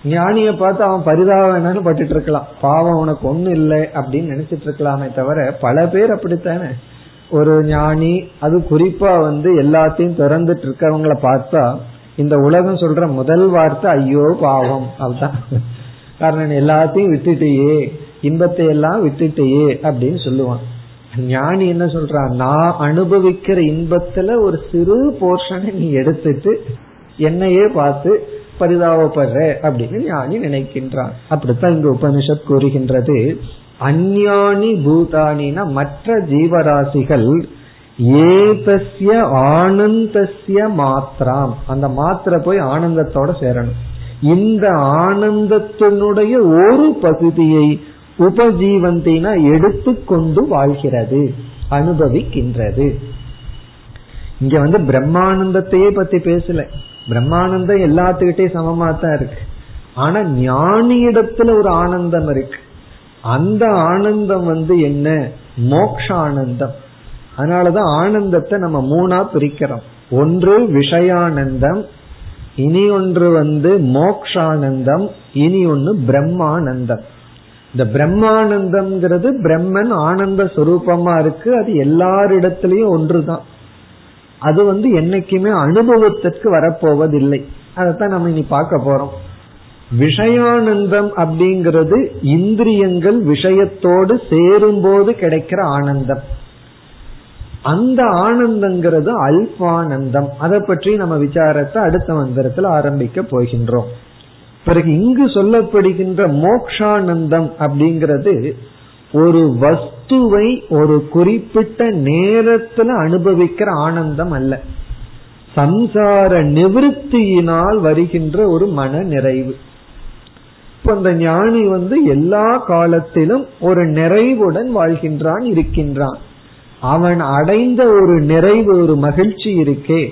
ஞானிய பார்த்து அவன் பரிதாபம் பட்டுட்டு இருக்கலாம் பாவம் உனக்கு ஒண்ணு இல்லை அப்படின்னு நினைச்சிட்டு இருக்கலாமே தவிர பல பேர் அப்படித்தானே? ஒரு ஞானி அது குறிப்பா வந்து எல்லாத்தையும் திறந்துட்டு இருக்கவங்களை பார்த்தா இந்த உலகம் சொல்ற முதல் வார்த்தை ஐயோ பாவம் அதுதான் காரணம் எல்லாத்தையும் விட்டுட்டேயே இன்பத்தை எல்லாம் விட்டுட்டேயே அப்படின்னு சொல்லுவான். ஞானி என்ன சொல்றான்? நான் அனுபவிக்கிற இன்பத்துல ஒரு சிறு போர்ஷனை நீ எடுத்துட்டு என்னையே பார்த்து பரிதாபப்படுற அப்படின்னு ஞானி நினைக்கின்றான். அப்படித்தான் இங்க உபனிஷத் கூறுகின்றது. அந்யானி பூதானினா மற்ற ஜீவராசிகள் ஏதஸ்ய ஆனந்தஸ்ய மாத்திராம். அந்த மாத்திரை போய் ஆனந்தத்தோட சேரணும். இந்த ஆனந்தத்தினுடைய ஒரு பகுதியை உபஜீவந்தினா எடுத்துக்கொண்டு வாழ்கிறது அனுபவிக்கின்றது. இங்க வந்து பிரம்மானந்தத்தையே பத்தி பேசல. பிரம்மானந்தம் எல்லாத்துக்கிட்டே சமமா தான் இருக்கு. ஆனா ஞானியிடத்துல ஒரு ஆனந்தம் இருக்கு. அந்த ஆனந்தம் வந்து என்ன? மோக்ஷ ஆனந்தம் அதனாலதான் ஆனந்தத்தை நம்ம மூணா பிரிக்கிறோம். ஒன்று விஷயானந்தம் இனி ஒன்று வந்து மோக்ஷானந்தம் இனி ஒன்று பிரம்மானந்தம். இந்த பிரம்மானந்தம்ங்கிறது பிரம்மன் ஆனந்த சுரூபமா இருக்கு அது எல்லாரிடத்திலையும் ஒன்றுதான். அது வந்து என்னைக்குமே அனுபவத்திற்கு வரப்போவதில்லை. அதைத்தான் நம்ம இனி பார்க்க போறோம். விஷயானந்தம் அப்படிங்கிறது இந்திரியங்கள் விஷயத்தோடு சேரும்போது கிடைக்கிற ஆனந்தம். அந்த ஆனந்தங்கிறது அல்பானந்தம். அதை பற்றி நம்ம விசாரத்தை அடுத்த மந்திரத்தில் ஆரம்பிக்க போகின்றோம். பிறகு இங்கு சொல்லப்படுகின்ற மோக்ஷானந்தம் அப்படிங்கிறது ஒரு வஸ்துவை ஒரு குறிப்பிட்ட நேரத்துல அனுபவிக்கிற ஆனந்தம் அல்ல. சம்சார நிவிருத்தியினால் வருகின்ற ஒரு மன நிறைவு இப்ப அந்த ஞானி வந்து எல்லா காலத்திலும் ஒரு நிறைவுடன் வாழ்கின்றான் இருக்கின்றான். அவன் அடைந்த ஒரு நிறைவு ஒரு மகிழ்ச்சி இருக்கே.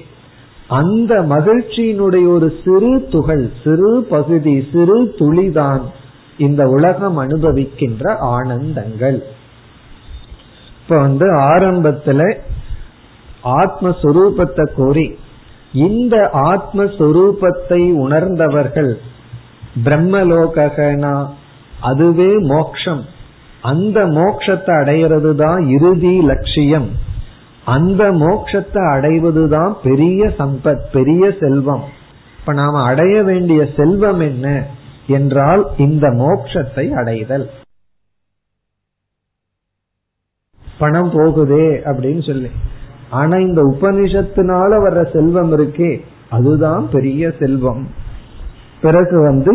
அந்த மகிழ்ச்சியினுடைய ஒரு சிறு துகள் சிறு பகுதி சிறு துளிதான் இந்த உலகம் அனுபவிக்கின்ற ஆனந்தங்கள். இப்ப வந்து ஆரம்பத்துல ஆத்மஸ்வரூபத்தை கோரி இந்த ஆத்மஸ்வரூபத்தை உணர்ந்தவர்கள் பிரம்மலோகனா அதுவே மோக்ஷம். அந்த மோக்ஷத்தை அடையிறது தான் இறுதி லட்சியம். அந்த மோக்ஷத்தை அடைவதுதான் பெரிய சம்பத் பெரிய செல்வம். இப்ப நாம அடைய வேண்டிய செல்வம் என்ன என்றால் இந்த மோக்ஷத்தை அடைதல். பணம் போகுதே அப்படின்னு சொல்லி. ஆனா இந்த உபனிஷத்தினால வர்ற செல்வம் இருக்கே அதுதான் பெரிய செல்வம். பிறகு வந்து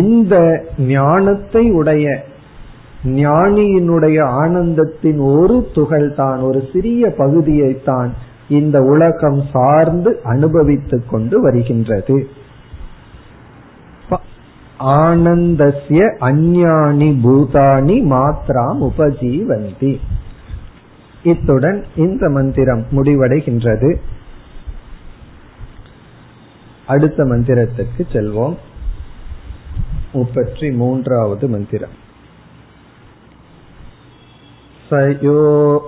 இந்த ஞானத்தை உடைய ஞானியினுடைய ஆனந்தத்தின் ஒரு துகள் தான் ஒரு சிறிய பகுதியை தான் இந்த உலகம் சார்ந்து அனுபவித்துக் கொண்டு வருகின்றது. ஆனந்தசிய அஞ்ஞானி பூதானி மாத்ராம் உபஜீவந்தி. இத்துடன் இந்த மந்திரம் முடிவடைகின்றது. அடுத்த மந்திரத்துக்கு செல்வோம் முப்பற்றி மூன்றாவது மந்திரம் स यो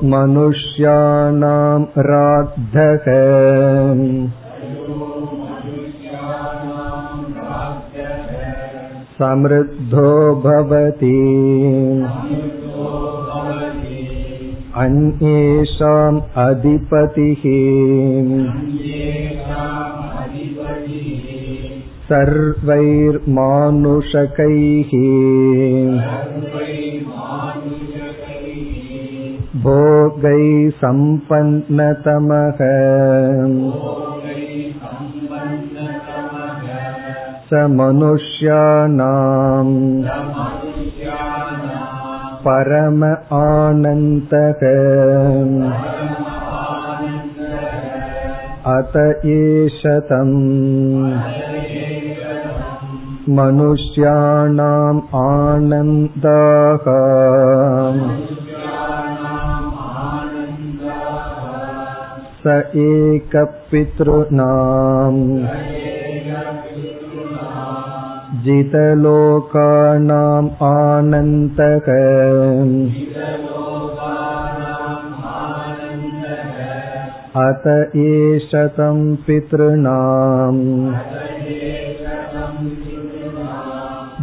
मनुष्याणां राद्धः समृद्धो भवति अन्येषाम् अधिपतिः सर्वैर्मानुषकैः भोगै सम्पन्नतमः स मनुष्याणाम् परम आनन्दः अत एष तम् मनुष्याणाम् आनन्दाः स एकपितॄणाम् जितलोकानाम् आनन्दः अत एष तं पितॄणाम्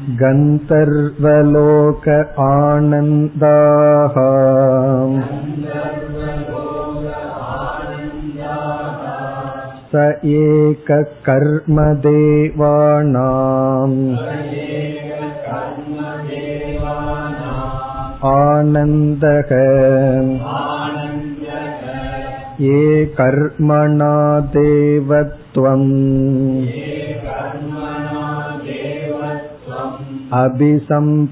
तम् गन्धर्वलोक आनन्दाः स एकः कर्मदेवानाम् आनन्दः ये कर्मणा देवत्वम् अभिसम्पद्यन्ते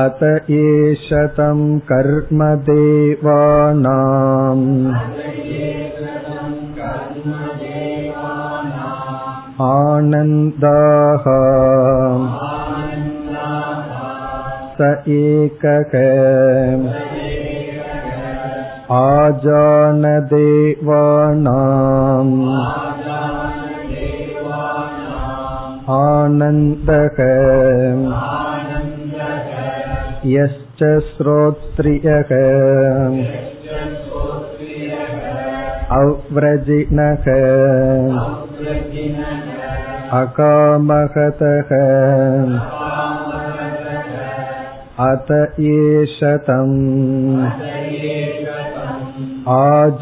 अत एष तं कर्मदेवानाम् आनन्दाः स एकः आजानदेवानाम् आनन्दक यश्च श्रोत्रियः अव्रजिनः अकामकतः अत एषतम् आजानदेवानाम्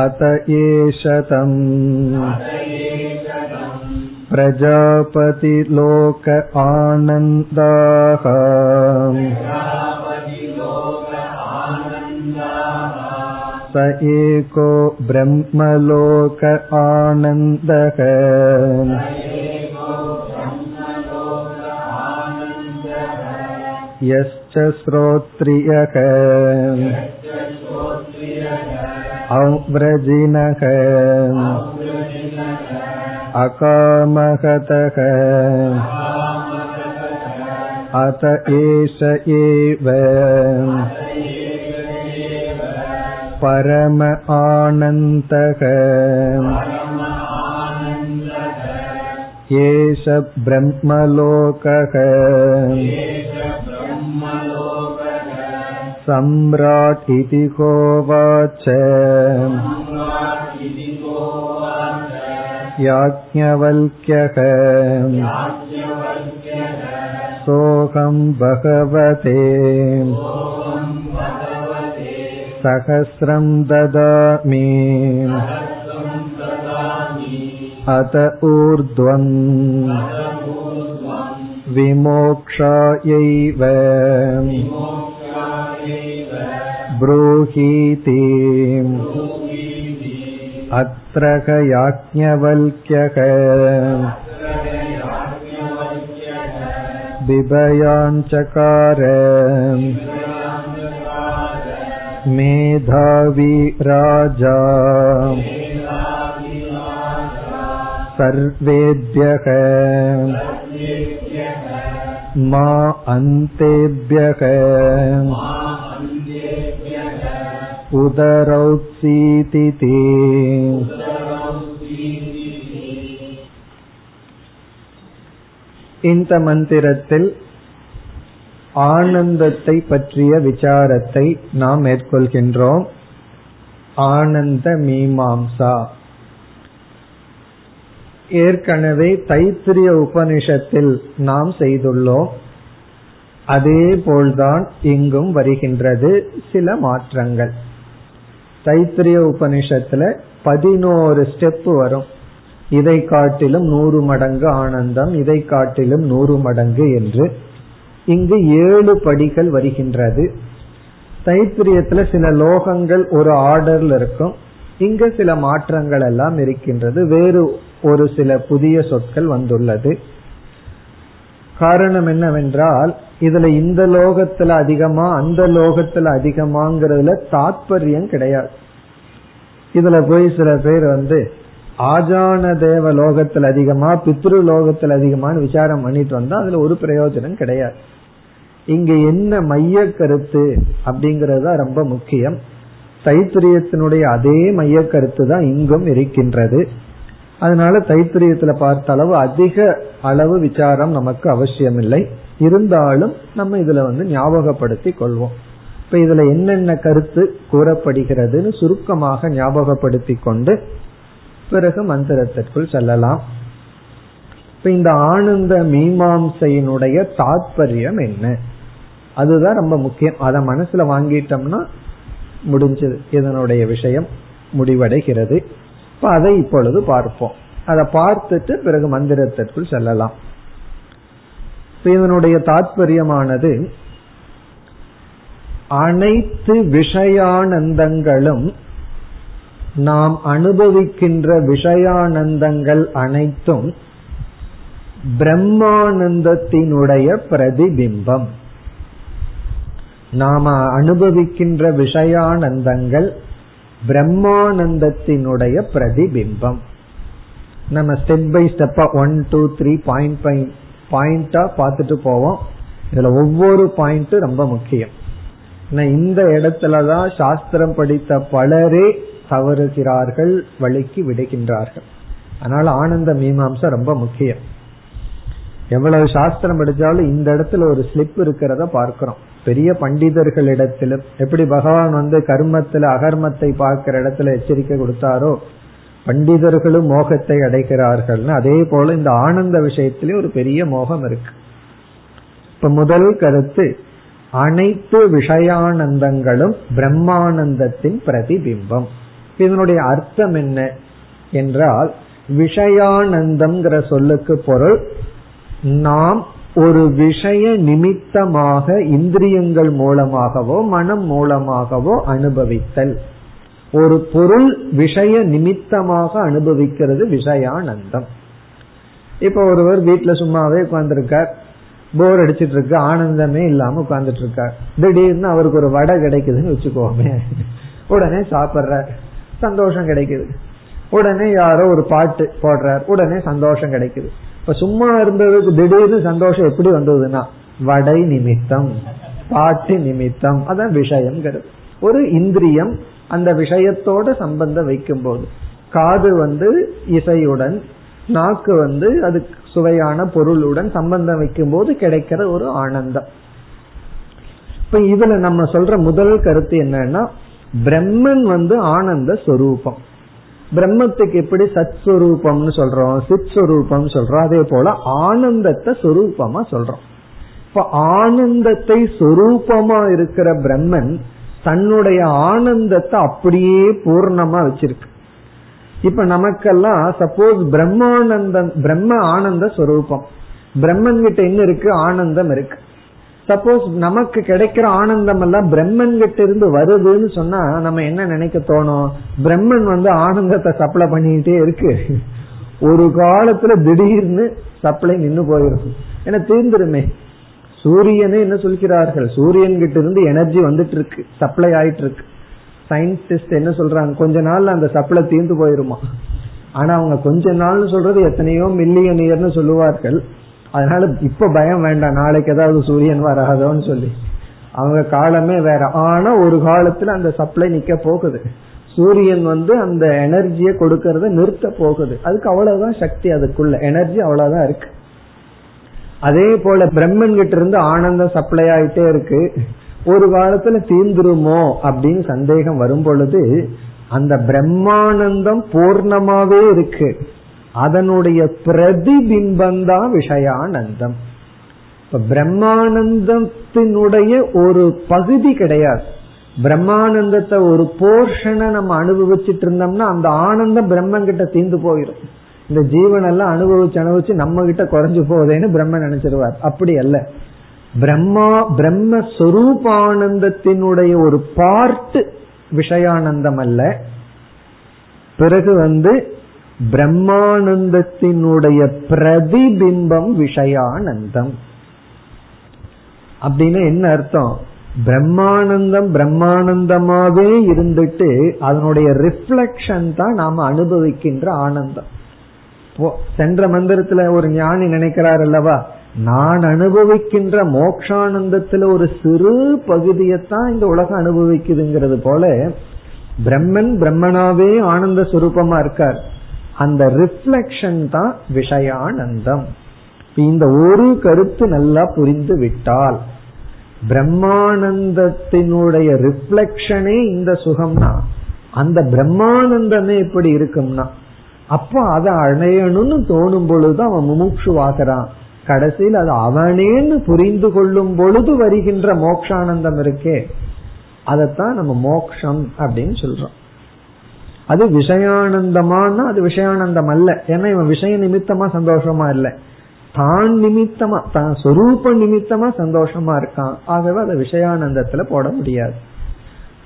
अत एष तम् प्रजापतिलोक आनन्दाः स एको ब्रह्मलोक आनन्दः यश्च श्रोत्रियः औव्रजिनः अकामहतः अत एष एव परम आनन्दः एष ब्रह्मलोकः सम्राट् इति होवाच याज्ञवल्क्यः सोऽहं भगवते सहस्रं ददामि अत ऊर्ध्वम् विमोक्षायैव ब्रूहीति अत्र याज्ञवल्क्यः बिभयाञ्चकार मेधावी राजा सर्वेभ्यः मा अन्तेभ्यः उदरौत्सीतिति இந்த மந்திரத்தில் ஆனந்தத்தை பற்றிய விசாரத்தை நாம் மேற்கொள்கின்றோம் ஆனந்த மீமாம்சா ஏற்கனவே தைத்திரிய உபனிஷத்தில் நாம் செய்துள்ளோம் அதே போல்தான் இங்கும் வருகின்றது சில மாற்றங்கள் தைத்திரிய உபனிஷத்துல பதினோரு ஸ்டெப் வரும். இதை காட்டிலும் நூறு மடங்கு ஆனந்தம் இதை காட்டிலும் நூறு மடங்கு என்று. இங்கு ஏழு படிகள் வருகின்றது. தைத்திரியத்துல சில லோகங்கள் ஒரு ஆர்டர்ல இருக்கும். இங்க சில மாற்றங்கள் எல்லாம் இருக்கின்றது. வேறு ஒரு சில புதிய சொற்கள் வந்துள்ளது. காரணம் என்னவென்றால் இதுல இந்த லோகத்துல அதிகமா அந்த லோகத்துல அதிகமாங்கிறதுல தாத்பரியம் கிடையாது. இதுல போய் சில பேர் வந்து ஆஜான தேவ லோகத்தில் அதிகமா பித்ரு லோகத்தில் அதிகமானு விசாரம் பண்ணிட்டு வந்தா அதுல ஒரு பிரயோஜனம் கிடையாது. இங்க என்ன மைய கருத்து அப்படிங்கறது ரொம்ப முக்கியம். தைத்திரியத்தினுடைய அதே மைய கருத்து தான் இங்கும் இருக்கின்றது. அதனால தைத்திரியத்துல பார்த்த அளவு அதிக அளவு விசாரம் நமக்கு அவசியம் இல்லை இருந்தாலும் நம்ம இதுல வந்து ஞாபகப்படுத்தி கொள்வோம். இப்ப இதுல என்னென்ன கருத்து கூறப்படுகிறதுன்னு சுருக்கமாக ஞாபகப்படுத்தி கொண்டு பிறகு மந்திரத்திற்குள் செல்லலாம். இப்ப இந்த ஆனந்த மீமாம்சையினுடைய தாற்பயம் என்ன? அதுதான் ரொம்ப முக்கியம். அதை மனசுல வாங்கிட்டோம்னா முடிஞ்சது. இதனுடைய விஷயம் முடிவடைகிறது. இப்ப அதை இப்பொழுது பார்ப்போம். அதை பார்த்துட்டு பிறகு மந்திரத்திற்குள் செல்லலாம். இதனுடைய தாத்பரியமானது அனைத்து விஷயானந்தங்களும் நாம் அனுபவிக்கின்ற விஷயானந்தங்கள் அனைத்தும் பிரம்மானந்தத்தினுடைய பிரதிபிம்பம். நாம அனுபவிக்கின்ற விஷயானந்தங்கள் பிரம்மானந்தத்தினுடைய பிரதிபிம்பம். நம்ம ஸ்டெப் பை ஸ்டெப்பா one two three point by பாயிண்டா பார்த்துட்டு போவோம். இதுல ஒவ்வொரு பாயிண்ட்டும் ரொம்ப முக்கியம். இந்த இடத்துலதான் சாஸ்திரம் படித்த பலரே தவறுகிறார்கள் வழிக்கு விடுகின்றார்கள். அதனால ஆனந்த மீமாம்சம் ரொம்ப முக்கியம். எவ்வளவு சாஸ்திரம் படிச்சாலும் இந்த இடத்துல ஒரு ஸ்லிப் இருக்கிறத பார்க்கிறோம். பெரிய பண்டிதர்களிடத்திலும் எப்படி பகவான் வந்து கர்மத்துல அகர்மத்தை பார்க்கிற இடத்துல எச்சரிக்கை கொடுத்தாரோ பண்டிதர்களும் மோகத்தை அடைகிறார்கள்னு அதே போல இந்த ஆனந்த விஷயத்திலே ஒரு பெரிய மோகம் இருக்கு. இப்ப முதல் கருத்து அனைத்து விஷயானந்தங்களும் பிரம்மானந்தத்தின் பிரதிபிம்பம். இதனுடைய அர்த்தம் என்ன என்றால் விஷயானந்தம்ங்கிற சொல்லுக்கு பொருள் நாம் ஒரு விஷய நிமித்தமாக இந்திரியங்கள் மூலமாகவோ மனம் மூலமாகவோ அனுபவித்தல். ஒரு பொருள் விஷய நிமித்தமாக அனுபவிக்கிறது விஷயானந்தம். இப்ப ஒருவர் வீட்டுல சும்மாவே உட்கார்ந்துருக்கார். போர் அடிச்சிட்டு இருக்கு ஆனந்தமே இல்லாம உட்கார்ந்துட்டு இருக்கார் திடீர்னு அவருக்கு ஒரு வடை கிடைக்குதுன்னு வச்சுக்கோமே. உடனே சாப்பிட்றார். சந்தோஷம் கிடைக்குது. உடனே யாரோ ஒரு பாட்டு போடுறார். உடனே சந்தோஷம் கிடைக்குது. இப்ப சும்மா இருந்ததுக்கு திடீர்னு சந்தோஷம் எப்படி வந்ததுன்னா வடை நிமித்தம் பாட்டு நிமித்தம். அதான் விஷயம் கருது ஒரு இந்திரியம் அந்த விஷயத்தோட சம்பந்தம் வைக்கும் போது காது வந்து இசையுடன் நாக்கு வந்து அது சுவையான பொருளுடன் சம்பந்தம் வைக்கும் போது கிடைக்கிற ஒரு ஆனந்தம். இப்ப இதுல நம்ம சொல்ற முதல் கருத்து என்னன்னா பிரம்மன் வந்து ஆனந்த சொரூபம். பிரம்மத்துக்கு எப்படி சத் சுரூபம்னு சொல்றோம் சித் சுரூபம் சொல்றோம் அதே போல ஆனந்தத்தை சொரூபமா சொல்றோம். இப்ப ஆனந்தத்தை சொரூபமா இருக்கிற பிரம்மன் தன்னுடைய ஆனந்தத்தை அப்படியே பூர்ணமா வச்சிருக்கு. இப்ப நமக்கெல்லாம் சப்போஸ் பிரம்மானந்தம் பிரம்ம ஆனந்த ஸ்வரூபம் பிரம்மன் கிட்ட என்ன இருக்கு? ஆனந்தம் இருக்கு. சப்போஸ் நமக்கு கிடைக்கிற ஆனந்தம் எல்லாம் பிரம்மன் கிட்ட இருந்து வருதுன்னு சொன்னா நம்ம என்ன நினைக்க தோணும்? பிரம்மன் வந்து ஆனந்தத்தை சப்ளை பண்ணிக்கிட்டே இருக்கு. ஒரு காலத்துல திடீர்னு சப்ளை நின்னு போயிருக்கும் ஏன்னா தீர்ந்துருமே. சூரியனே என்ன சொல்கிறார்கள்? சூரியன் கிட்ட இருந்து எனர்ஜி வந்துட்டு இருக்கு சப்ளை ஆயிட்டு இருக்கு சயின்டிஸ்ட் என்ன சொல்றாங்க? கொஞ்ச நாள்ல அந்த சப்ளை தீர்ந்து போயிருமா? ஆனா அவங்க கொஞ்ச நாள்னு சொல்றது எத்தனையோ மில்லியன் இயர்னு சொல்லுவார்கள். அதனால இப்ப பயம் வேண்டாம். நாளைக்கு ஏதாவது சூரியன் வராதோன்னு சொல்லி. அவங்க காலமே வேற. ஆனா ஒரு காலத்துல அந்த சப்ளை நிக்க போகுது. சூரியன் வந்து அந்த எனர்ஜியை கொடுக்கறத நிறுத்த போகுது. அதுக்கு அவ்வளவுதான் சக்தி அதுக்குள்ள. எனர்ஜி அவ்வளவுதான் இருக்கு. அதே போல பிரம்மன் கிட்ட இருந்து ஆனந்தம் சப்ளை ஆயிட்டே இருக்கு. ஒரு காலத்துல தீந்துருமோ அப்படின்னு சந்தேகம் வரும் பொழுது அந்த பிரம்மானந்தம் பூர்ணமாவே இருக்கு. அதனுடைய பிரதிபிம்பம் தான் விஷயானந்தம். இப்ப பிரம்மானந்தத்தினுடைய ஒரு பகுதி கிடையாது. பிரம்மானந்தத்தை ஒரு போர்ஷனை நம்ம அனுபவிச்சுட்டு இருந்தோம்னா அந்த ஆனந்தம் பிரம்மன் கிட்ட தீந்து போயிடும் இந்த ஜீவன் எல்லாம் அனுபவிச்சு அனுபவிச்சு நம்ம கிட்ட குறைஞ்சு போகுதேன்னு பிரம்மன் நினைச்சிருவார். அப்படி அல்ல. பிரம்மா பிரம்மஸ்வரூபானந்தத்தினுடைய ஒரு பார்ட் விஷயானந்தம் அல்ல. பிறகு வந்து பிரம்மானந்தத்தினுடைய பிரதிபிம்பம் விஷயானந்தம். அப்படின்னு என்ன அர்த்தம்? பிரம்மானந்தம் பிரம்மானந்தமாவே இருந்துட்டு அதனுடைய ரிஃப்ளக்ஷன் தான் நாம அனுபவிக்கின்ற ஆனந்தம். சென்ற மந்திரத்துல ஒரு ஞானி நினைக்கிறார் அல்லவா? நான் அனுபவிக்கின்ற மோக்ஷானந்தத்துல ஒரு சிறு பகுதியைத்தான் இந்த உலகம் அனுபவிக்குதுங்கிறது போல பிரம்மன் பிரம்மனாவே ஆனந்த சுரூபமா இருக்கார். அந்த ரிஃப்ளக்ஷன் தான் விஷயானந்தம். இந்த ஒரு கருத்து நல்லா புரிந்து விட்டால் பிரம்மானந்தத்தினுடைய ரிஃப்ளெக்ஷனே இந்த சுகம்னா அந்த பிரம்மானந்தமே எப்படி இருக்கும்னா அப்ப அதை அடையணும்னு தோணும் பொழுது அவன் முமுட்சுவாகிறான். கடைசியில் அது அவனேன்னு புரிந்து கொள்ளும் பொழுது வருகின்ற மோக்ஷானந்தம் இருக்கே. அதத்தான் நம்ம மோக்ஷம் அப்படின்னு சொல்றோம். அது விஷயானந்தமானா அது விஷயானந்தம் அல்ல. ஏன்னா இவன் விஷய நிமித்தமா சந்தோஷமா இல்ல. தான் நிமித்தமா தான் சொரூப நிமித்தமா சந்தோஷமா இருக்கான். ஆகவே அதை விஷயானந்தத்துல போட முடியாது.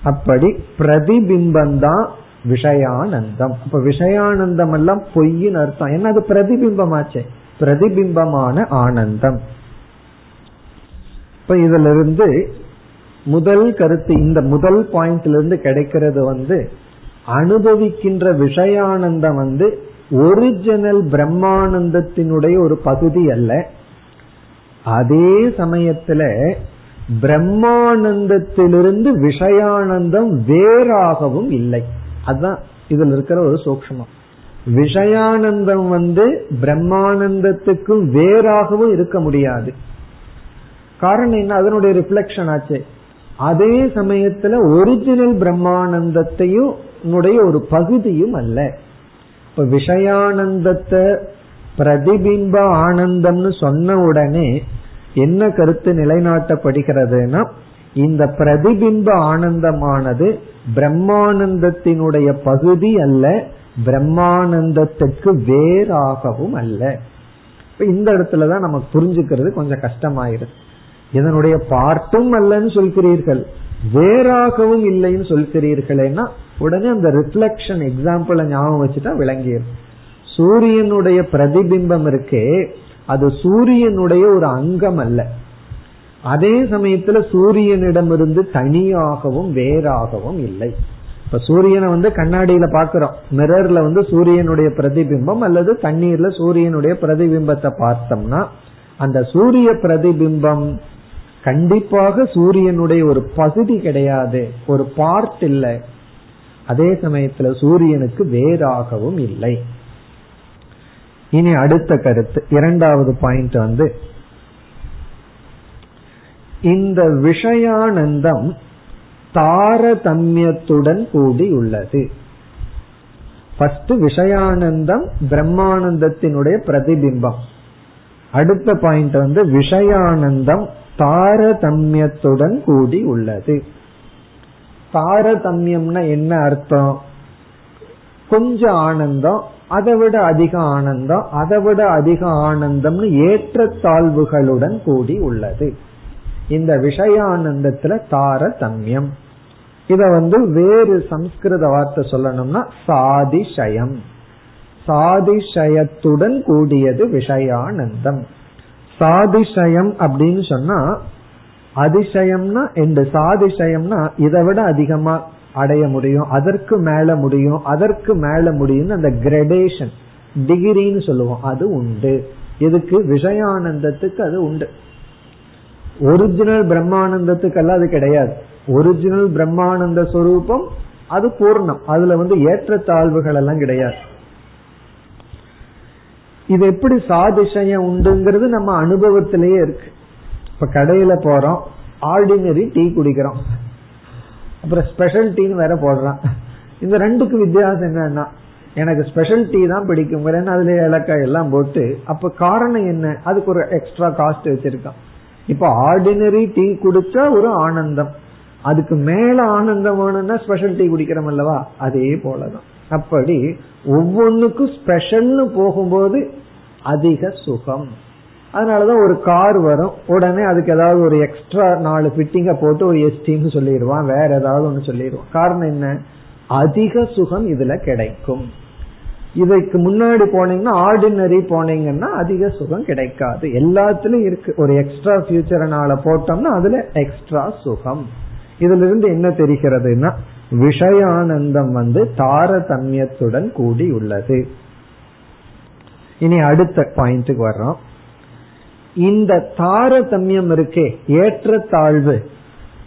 அப்படி பிரதிபிம்பம் தான் விஷயானந்தம். அப்ப விஷயானந்தம் எல்லாம் பொய்யின் அர்த்தம். என்ன அது பிரதிபிம்பமாச்சே? பிரதிபிம்பமான ஆனந்தம். இப்ப இதுல இருந்து முதல் கருத்து இந்த முதல் பாயிண்ட்ல இருந்து கிடைக்கிறது வந்து அனுபவிக்கின்ற விஷயானந்தம் வந்து ஒரிஜினல் பிரம்மானந்தத்தினுடைய ஒரு பகுதி அல்ல. அதே சமயத்துல பிரம்மானந்தத்திலிருந்து விஷயானந்தம் வேறாகவும் இல்லை. அதுதான் இதுல இருக்கிற ஒரு சூக்மம் விஷயானந்தம் வந்து பிரம்மானந்தத்துக்கும் வேறாகவும் இருக்க முடியாது. காரணம் என்ன? அதனுடைய ரிஃப்ளெக்ஷன் ஆச்சு. அதே சமயத்துல ஒரிஜினல் பிரம்மானந்தத்தையும் ஒரு பகுதியும் அல்ல. இப்ப விஷயானந்தத்தை பிரதிபிம்ப ஆனந்தம்னு சொன்ன உடனே என்ன கருத்து நிலைநாட்டப்படுகிறதுனா இந்த பிரதிபிம்ப ஆனந்தமானது பிரம்மானந்தத்தினுடைய பகுதி அல்ல பிரம்மானந்தத்துக்கு வேறாகவும் அல்ல. இந்த இடத்துலதான் நமக்கு புரிஞ்சுக்கிறது கொஞ்சம் கஷ்டமாயிருது இதனுடைய பார்ட்டும் அல்லன்னு சொல்கிறீர்கள் வேறாகவும் இல்லைன்னு சொல்கிறீர்களேன்னா உடனே அந்த ரிஃப்ளெக்ஷன் எக்ஸாம்பிள ஞாபகம் வச்சுட்டா விளங்கிடும் சூரியனுடைய பிரதிபிம்பம் இருக்கே அது சூரியனுடைய ஒரு அங்கம் அல்ல. அதே சமயத்துல சூரியனிடமிருந்து தனியாகவும் வேறாகவும் இல்லை. இப்ப சூரியனை வந்து கண்ணாடியில பாக்கிறோம் மிரர்ல வந்து சூரியனுடைய பிரதிபிம்பம் அல்லது தண்ணீர்ல சூரியனுடைய பிரதிபிம்பத்தை பார்த்தோம்னா அந்த சூரிய பிரதிபிம்பம் கண்டிப்பாக சூரியனுடைய ஒரு பகுதி கிடையாது ஒரு பார்ட் இல்லை. அதே சமயத்துல சூரியனுக்கு வேறாகவும் இல்லை. இனி அடுத்த கருத்து இரண்டாவது பாயிண்ட் வந்து இந்த விஷயானந்தம் தாரதமியத்துடன் கூடி உள்ளது ஃபர்ஸ்ட் விஷயானந்தம் பிரம்மானந்தத்தினுடைய பிரதிபிம்பம். அடுத்த பாயிண்ட் வந்து விஷயானந்தம் தாரதமியத்துடன் கூடி உள்ளது தாரதமியம்னா என்ன அர்த்தம்? கொஞ்சம் ஆனந்தம் அதை விட அதிக ஆனந்தம் அதை விட அதிக ஆனந்தம்னு ஏற்றத்தாழ்வுகளுடன் கூடி உள்ளது இந்த விஷயானந்தத்துல தாரதமியம். இத வந்து வேறு சம்ஸ்கிருத வார்த்தை சொல்லணும்னா சாதிஷயம் சாதிஷயத்துடன் கூடியது விஷயானந்தம். சாதிஷயம் அப்படின்னு சொன்னா அதிசயம்னா என்று சாதிசயம்னா இதை விட அதிகமா அடைய முடியும் அதற்கு மேல முடியும் அதற்கு மேல முடியும் அந்த கிரடேஷன் டிகிரின்னு சொல்லுவோம். அது உண்டு. இதுக்கு விஷயானந்தத்துக்கு அது உண்டு. ஒரிஜினல் பிரம்மானந்தத்துக்கெல்லாம் அது கிடையாது. ஒரிஜினல் பிரம்மானந்த சொரூபம் அது பூர்ணம். அதுல வந்து ஏற்றத்தாழ்வுகள் எல்லாம் கிடையாது. இது எப்படி சாதிசயம் உண்டுங்கிறது நம்ம அனுபவத்திலேயே இருக்கு. இப்ப கடையில போறோம் ஆர்டினரி டீ குடிக்கிறோம். அப்புறம் ஸ்பெஷல் டீன்னு வேற போடுறான். இந்த ரெண்டுக்கு வித்தியாசம் என்னன்னா எனக்கு ஸ்பெஷல் டீ தான் பிடிக்கும். அதுல ஏலக்காய் எல்லாம் போட்டு அப்ப காரணம் என்ன? அதுக்கு ஒரு எக்ஸ்ட்ரா காஸ்ட் வச்சிருக்கான். இப்ப ஆர்டினரி டீ குடிச்சா ஒரு ஆனந்தம். அதுக்கு மேல ஆனந்தம் வேணும்னா ஸ்பெஷல் டீ குடிக்கிறோம் அல்லவா? அதே போலதான். அப்படி ஒவ்வொன்றுக்கும் ஸ்பெஷல்னு போகும்போது அதிக சுகம். அதனாலதான் ஒரு கார் வரும். உடனே அதுக்கு ஏதாவது ஒரு எக்ஸ்ட்ரா நாலு பிட்டிங்க போட்டு ஒரு எஸ்டின்னு சொல்லிடுவான். வேற ஏதாவது ஒன்று சொல்லிடுவான். காரணம் என்ன? அதிக சுகம் இதுல கிடைக்கும். இதுக்கு முன்னாடி போனீங்கன்னா ஆர்டினரி போனீங்கன்னா அதிக சுகம் கிடைக்காது. எல்லாத்துலயும் இருக்கு. ஒரு எக்ஸ்ட்ரா ஃபியூச்சர்னால போட்டோம்னா அதுல எக்ஸ்ட்ரா சுகம். இதுல இருந்து என்ன தெரிகிறதுனா விஷயானந்தம் வந்து தாரதமியத்துடன் கூடி உள்ளது இனி அடுத்த பாயிண்ட்டுக்கு வர்றோம். இந்த தாரதமியம் இருக்கே ஏற்றத்தாழ்வு.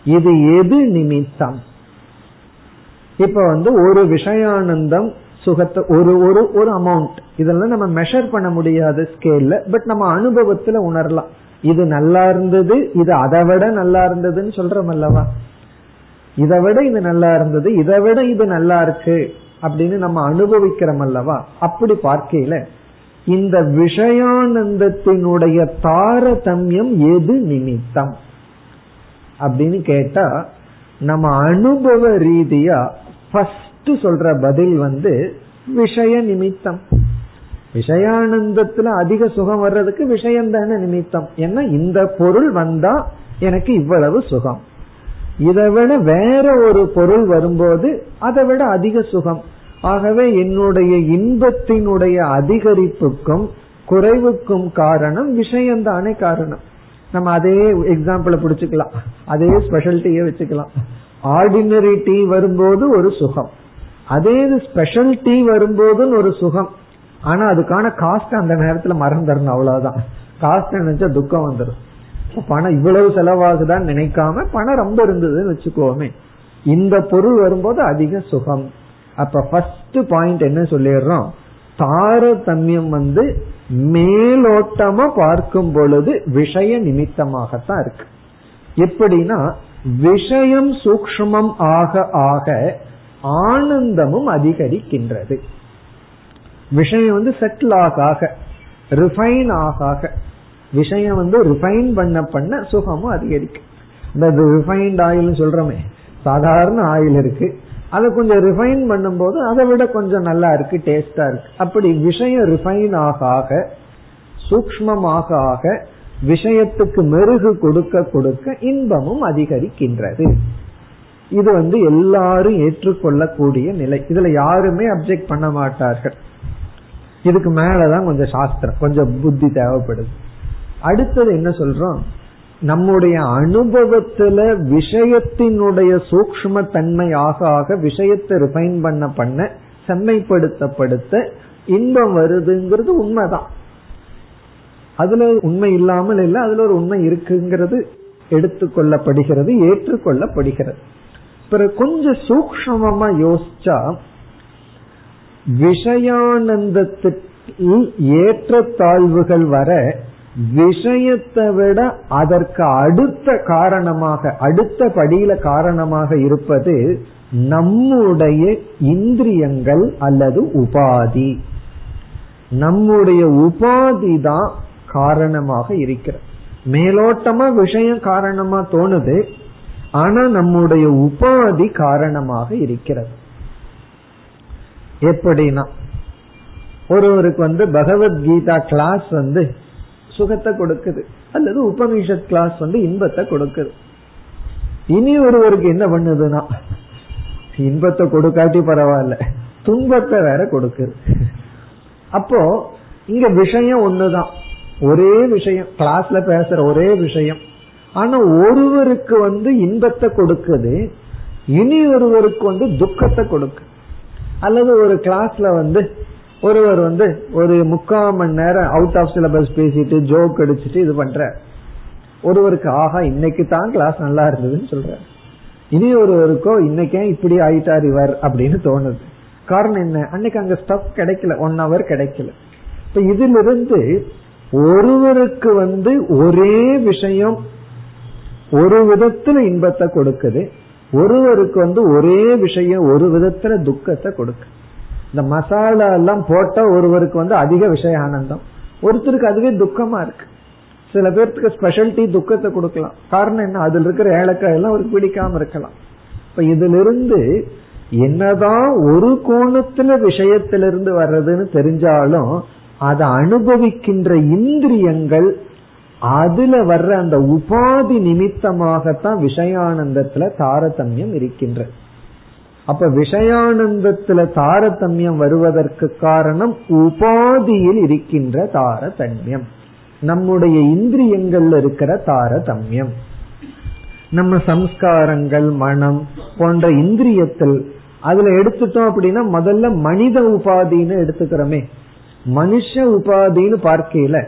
இது எது நிமித்தம்? இப்ப வந்து ஒரு விஷயானந்தம் சுகத்தை ஒரு ஒரு ஒரு அமௌண்ட் இதெல்லாம் நம்ம மெஷர் பண்ண முடியாது ஸ்கேல்ல பட் நம்ம அனுபவத்துல உணரலாம். இது நல்லா இருந்தது இது அதை விட நல்லா இருந்ததுன்னு சொல்றோம் அல்லவா? இதை விட இது நல்லா இருந்தது இதை விட இது நல்லா இருக்கு அப்படின்னு நம்ம அனுபவிக்கிறோம் அல்லவா? அப்படி பார்க்கையில இந்த விஷயானந்தத்தினுடைய தாரதமியம் எது நிமித்தம்? அப்படின்னு கேட்டா நம்ம அனுபவ ரீதியா ஃபர்ஸ்ட் சொல்ற பதில் வந்து விஷய நிமித்தம். விஷயானந்தத்துல அதிக சுகம் வர்றதுக்கு விஷயம் தானே நிமித்தம். ஏன்னா இந்த பொருள் வந்தா எனக்கு இவ்வளவு சுகம். இதை விட வேற ஒரு பொருள் வரும்போது அதை விட அதிக சுகம். ஆகவே என்னுடைய இன்பத்தினுடைய அதிகரிப்புக்கும் குறைவுக்கும் காரணம் விஷயம்தானே காரணம். நம்ம அதே எக்ஸாம்பிள பிடிச்சுக்கலாம். அதே ஸ்பெஷல் டீயை வச்சுக்கலாம். ஆர்டினரி டீ வரும்போது ஒரு சுகம். அதே ஸ்பெஷல் டீ வரும்போதுன்னு ஒரு சுகம். ஆனா அதுக்கான காஸ்ட் அந்த நேரத்துல மறந்துடணும் அவ்வளவுதான். காஸ்ட் நினைச்சா துக்கம் வந்துடும் பணம் இவ்வளவு செலவாகுதான்னு நினைக்காம பணம் ரொம்ப இருந்ததுன்னு வச்சுக்கோமே. இந்த பொருள் வரும்போது அதிக சுகம். அப்ப ஃபர்ஸ்ட் பாயிண்ட் என்ன சொல்லிடுறோம்? தாரதமியம் வந்து மேலோட்டமா பார்க்கும் பொழுது விஷய நிமித்தமாகத்தான் இருக்கு. எப்படின்னா விஷயம் சூக்மம் ஆக ஆக ஆனந்தமும் அதிகரிக்கின்றது. விஷயம் வந்து செட்டில் ஆக ஆக ரிஃபைன் ஆக ஆக விஷயம் வந்து ரிஃபைன் பண்ண பண்ண சுகமும் அதிகரிக்கும். இந்த ரிஃபைன்ட் ஆயில் சொல்றோமே சாதாரண ஆயில் இருக்கு. அதை கொஞ்சம் ரிஃபைன் பண்ணும்போது அதை விட கொஞ்சம் நல்லா இருக்கு டேஸ்டா இருக்கு. அப்படி விஷயம் ரிஃபைன் ஆக ஆக சூக்மமாக ஆக விஷயத்துக்கு மெருகு கொடுக்க கொடுக்க இன்பமும் அதிகரிக்கின்றது. இது வந்து எல்லாரும் ஏற்றுக்கொள்ளக்கூடிய நிலை. இதுல யாருமே அப்செக்ட் பண்ண மாட்டார்கள். இதுக்கு மேலதான் கொஞ்சம் சாஸ்திரம் கொஞ்சம் புத்தி தேவைப்படுது. அடுத்தது என்ன சொல்றோம்? நம்முடைய அனுபவத்துல விஷயத்தினுடைய சூக்ம தன்மை ஆக ஆக விஷயத்தை ரிஃபைன் பண்ண பண்ண செம்மைப்படுத்தப்படுத்த இன்பம் வருதுங்கிறது உண்மைதான். அதுல உண்மை இல்லாமல் இல்லை அதுல ஒரு உண்மை இருக்குங்கிறது எடுத்துக்கொள்ளப்படுகிறது ஏற்றுக்கொள்ளப்படுகிறது. பிறகு கொஞ்சம் சூக்மமா யோசிச்சா விஷயானந்தத்துக்கு ஏற்ற தாழ்வுகள் வர விஷயத்தை விட அதற்கு அடுத்த காரணமாக அடுத்த படியில காரணமாக இருப்பது நம்முடைய இந்திரியங்கள் அல்லது உபாதி. நம்முடைய உபாதி தான் காரணமாக இருக்கிறது. மேலோட்டமா விஷயம் காரணமா தோணுது ஆனா நம்முடைய உபாதி காரணமாக இருக்கிறது. எப்படின்னா ஒருவருக்கு வந்து பகவத்கீதா கிளாஸ் வந்து சுகத்தை கொடுக்குது அல்லது உபனிஷத் கிளாஸ் வந்து இன்பத்தை கொடுக்குது. இனி ஒருவருக்கு என்ன பண்ணுதுன்னா இன்பத்தை கொடுக்காட்டி பரவாயில்ல துன்பத்தை வேற கொடுக்குது. அப்போ இங்க விஷயம் ஒண்ணுதான். ஒரே விஷயம் கிளாஸ்ல பேசுற ஒரே விஷயம். ஆனா ஒருவருக்கு வந்து இன்பத்தை கொடுக்குது இனி ஒருவருக்கு வந்து துக்கத்தை கொடுக்கு. அல்லது ஒரு கிளாஸ்ல வந்து ஒருவர் வந்து ஒரு முக்கால் மணி நேரம் அவுட் ஆஃப் சிலபஸ் பேசிட்டு ஜோக் அடிச்சுட்டு இது பண்ற. ஒருவருக்கு ஆஹா இன்னைக்கு தான் கிளாஸ் நல்லா இருந்ததுன்னு சொல்ற. இனி ஒருவருக்கோ இன்னைக்கே இப்படி ஆயிட்டார் இவர்? அப்படின்னு தோணுது. காரணம் என்ன? அன்னைக்கு அங்க ஸ்டப் கிடைக்கல. ஒன் ஹவர் கிடைக்கல. இப்ப இதிலிருந்து ஒருவருக்கு வந்து ஒரே விஷயம் ஒரு விதத்துல இன்பத்தை கொடுக்குது ஒருவருக்கு வந்து ஒரே விஷயம் ஒரு விதத்துல துக்கத்தை கொடுக்கு இந்த மசாலா எல்லாம் போட்டா ஒருவருக்கு வந்து அதிக விஷய ஆனந்தம் ஒருத்தருக்கு அதுவே துக்கமா இருக்கு. சில பேர்த்துக்கு ஸ்பெஷலிட்டி துக்கத்தை கொடுக்கலாம். காரணம் என்ன? அதுல இருக்கிற ஏலக்காய் எல்லாம் அவருக்கு பிடிக்காம இருக்கலாம். இப்ப இதுல இருந்து என்னதான் ஒரு கோணத்துல விஷயத்திலிருந்து வர்றதுன்னு தெரிஞ்சாலும் அதை அனுபவிக்கின்ற இந்திரியங்கள் அதுல வர்ற அந்த உபாதி நிமித்தமாகத்தான் விஷயானந்தத்துல தாரதமியம் இருக்கின்ற. அப்ப விஷயானந்தத்துல தாரதமியம் வருவதற்கு காரணம் உபாதியில் இருக்கின்ற தாரதமியம். நம்முடைய இந்திரியங்கள்ல இருக்கிற தாரதமியம். நம்ம சம்ஸ்காரங்கள் மனம் போன்ற இந்திரியத்தில் அதுல எடுத்துட்டோம் அப்படின்னா முதல்ல மனித உபாதின்னு எடுத்துக்கிறோமே. மனுஷ உபாதின்னு பார்க்கையில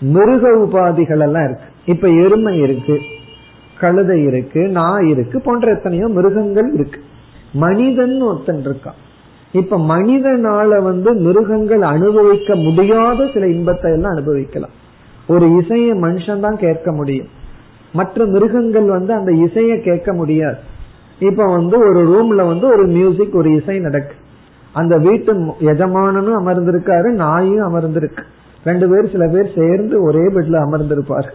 மிருக உபாதிகள் எல்லாம் இருக்கு. இப்ப எருமை இருக்கு கழுதை இருக்கு நாய் இருக்கு போன்ற எத்தனையோ மிருகங்கள் இருக்கு. மனிதன் ஒருத்தன் இருக்கான். இப்ப மனிதனால வந்து மிருகங்கள் அனுபவிக்க முடியாத சில இன்பத்தை எல்லாம் அனுபவிக்கலாம். ஒரு இசையை மனுஷன் தான் கேட்க முடியும். மற்ற மிருகங்கள் வந்து அந்த இசையை கேட்க முடியாது. இப்ப வந்து ஒரு ரூம்ல வந்து ஒரு மியூசிக் ஒரு இசை நடக்கு. அந்த வீட்டு எஜமானனும் அமர்ந்திருக்காரு நாயும் அமர்ந்திருக்கு. ரெண்டு பேர் சில பேர் சேர்ந்து ஒரே பெட்ல அமர்ந்திருப்பாரு.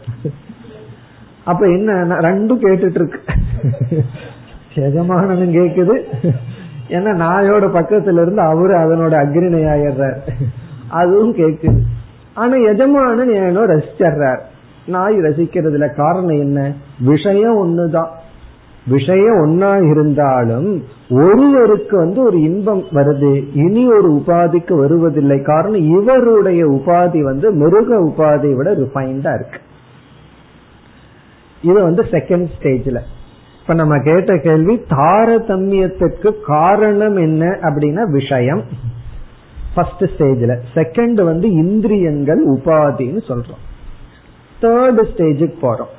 அப்ப என்ன ரெண்டும் கேட்டுட்டு இருக்கு எஜமானனும் கேக்குது. ஏன்னா நாயோட பக்கத்துல இருந்து அவரு அதனோட அக்ரிணை ஆயிடுறார் அதுவும் கேக்குது. ஆனா எஜமானன் ஏனோ ரசிச்சிடுறார். நாய் ரசிக்கிறதுல காரணம் என்ன? விஷயம் ஒண்ணுதான். விஷயம் ஒன்னா இருந்தாலும் ஒருவருக்கு வந்து ஒரு இன்பம் வருது. இனி ஒரு உபாதிக்கு வருவதில்லை. காரணம் இவருடைய உபாதி வந்து மிருக உபாதியை விட ரிஃபைண்டா இருக்கு. இது வந்து செகண்ட் ஸ்டேஜ்ல இப்ப நம்ம கேட்ட கேள்வி தாரதமியத்துக்கு காரணம் என்ன அப்படின்னா விஷயம். ஃபர்ஸ்ட் ஸ்டேஜ்ல செகண்ட் வந்து இந்திரியங்கள் உபாதின்னு சொல்றோம். தேர்ட் ஸ்டேஜுக்கு போறோம்.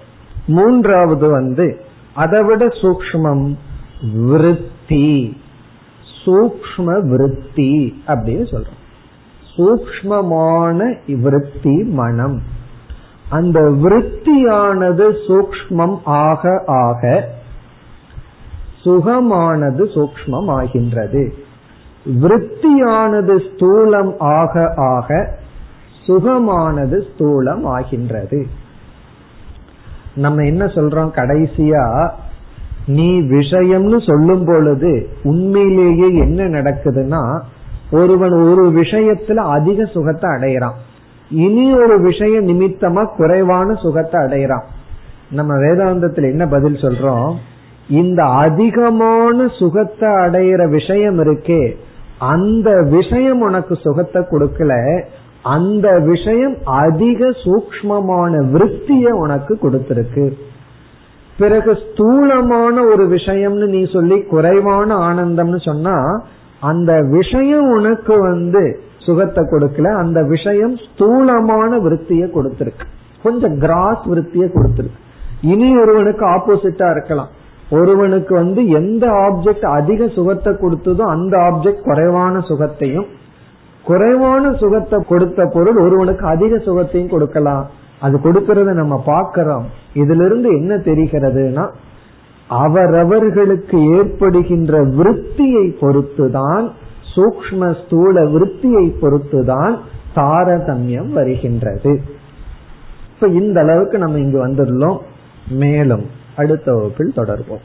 மூன்றாவது வந்து அதை விட சூக்மம் விருத்தி. சூக்ம விருத்தி அப்படின்னு சொல்றோம். சூக்மமான விருத்தி மனம். அந்த விருத்தியானது சூக்மம் ஆக ஆக சுகமானது சூக்மம் ஆகின்றது. விருத்தியானது ஸ்தூலம் ஆக ஆக சுகமானது ஸ்தூலம் ஆகின்றது. நம்ம என்ன சொல்றோம்? கடைசியா நீ விஷயம்னு சொல்லும் பொழுது உண்மையிலேயே என்ன நடக்குதுன்னா ஒருவன் ஒரு விஷயத்துல அதிக சுகத்தை அடையிறான் இனி ஒரு விஷய நிமித்தமா குறைவான சுகத்தை அடையிறான் நம்ம வேதாந்தத்துல என்ன பதில் சொல்றோம்? இந்த அதிகமான சுகத்தை அடையிற விஷயம் இருக்கே அந்த விஷயம் உனக்கு சுகத்தை கொடுக்கல அந்த விஷயம் அதிக சூக்மமான விருத்திய உனக்கு கொடுத்திருக்கு. பிறகு ஸ்தூலமான ஒரு விஷயம்னு நீ சொல்லி குறைவான ஆனந்தம்னு சொன்னா அந்த விஷயம் உனக்கு வந்து சுகத்தை கொடுக்கல அந்த விஷயம் ஸ்தூலமான விருத்திய கொடுத்திருக்கு. கொஞ்சம் கிராஸ் விருத்திய கொடுத்திருக்கு. இனி ஒருவனுக்கு ஆப்போசிட்டா இருக்கலாம். ஒருவனுக்கு வந்து எந்த ஆப்ஜெக்ட் அதிக சுகத்தை கொடுத்ததோ அந்த ஆப்ஜெக்ட் குறைவான சுகத்தையும் குறைவான சுகத்தை கொடுத்த பொருள் ஒருவனுக்கு அதிக சுகத்தையும் கொடுக்கலாம். அது கொடுக்கறத நம்ம பார்க்கிறோம். இதுல இருந்து என்ன தெரிகிறதுனா அவரவர்களுக்கு ஏற்படுகின்ற விருத்தியை பொறுத்துதான் சூக்ம ஸ்தூல விருத்தியை பொறுத்துதான் தாரதமியம் வருகின்றது. இப்ப இந்த அளவுக்கு நம்ம இங்கு வந்துள்ளோம் மேலும் அடுத்த வகுப்பில் தொடர்போம்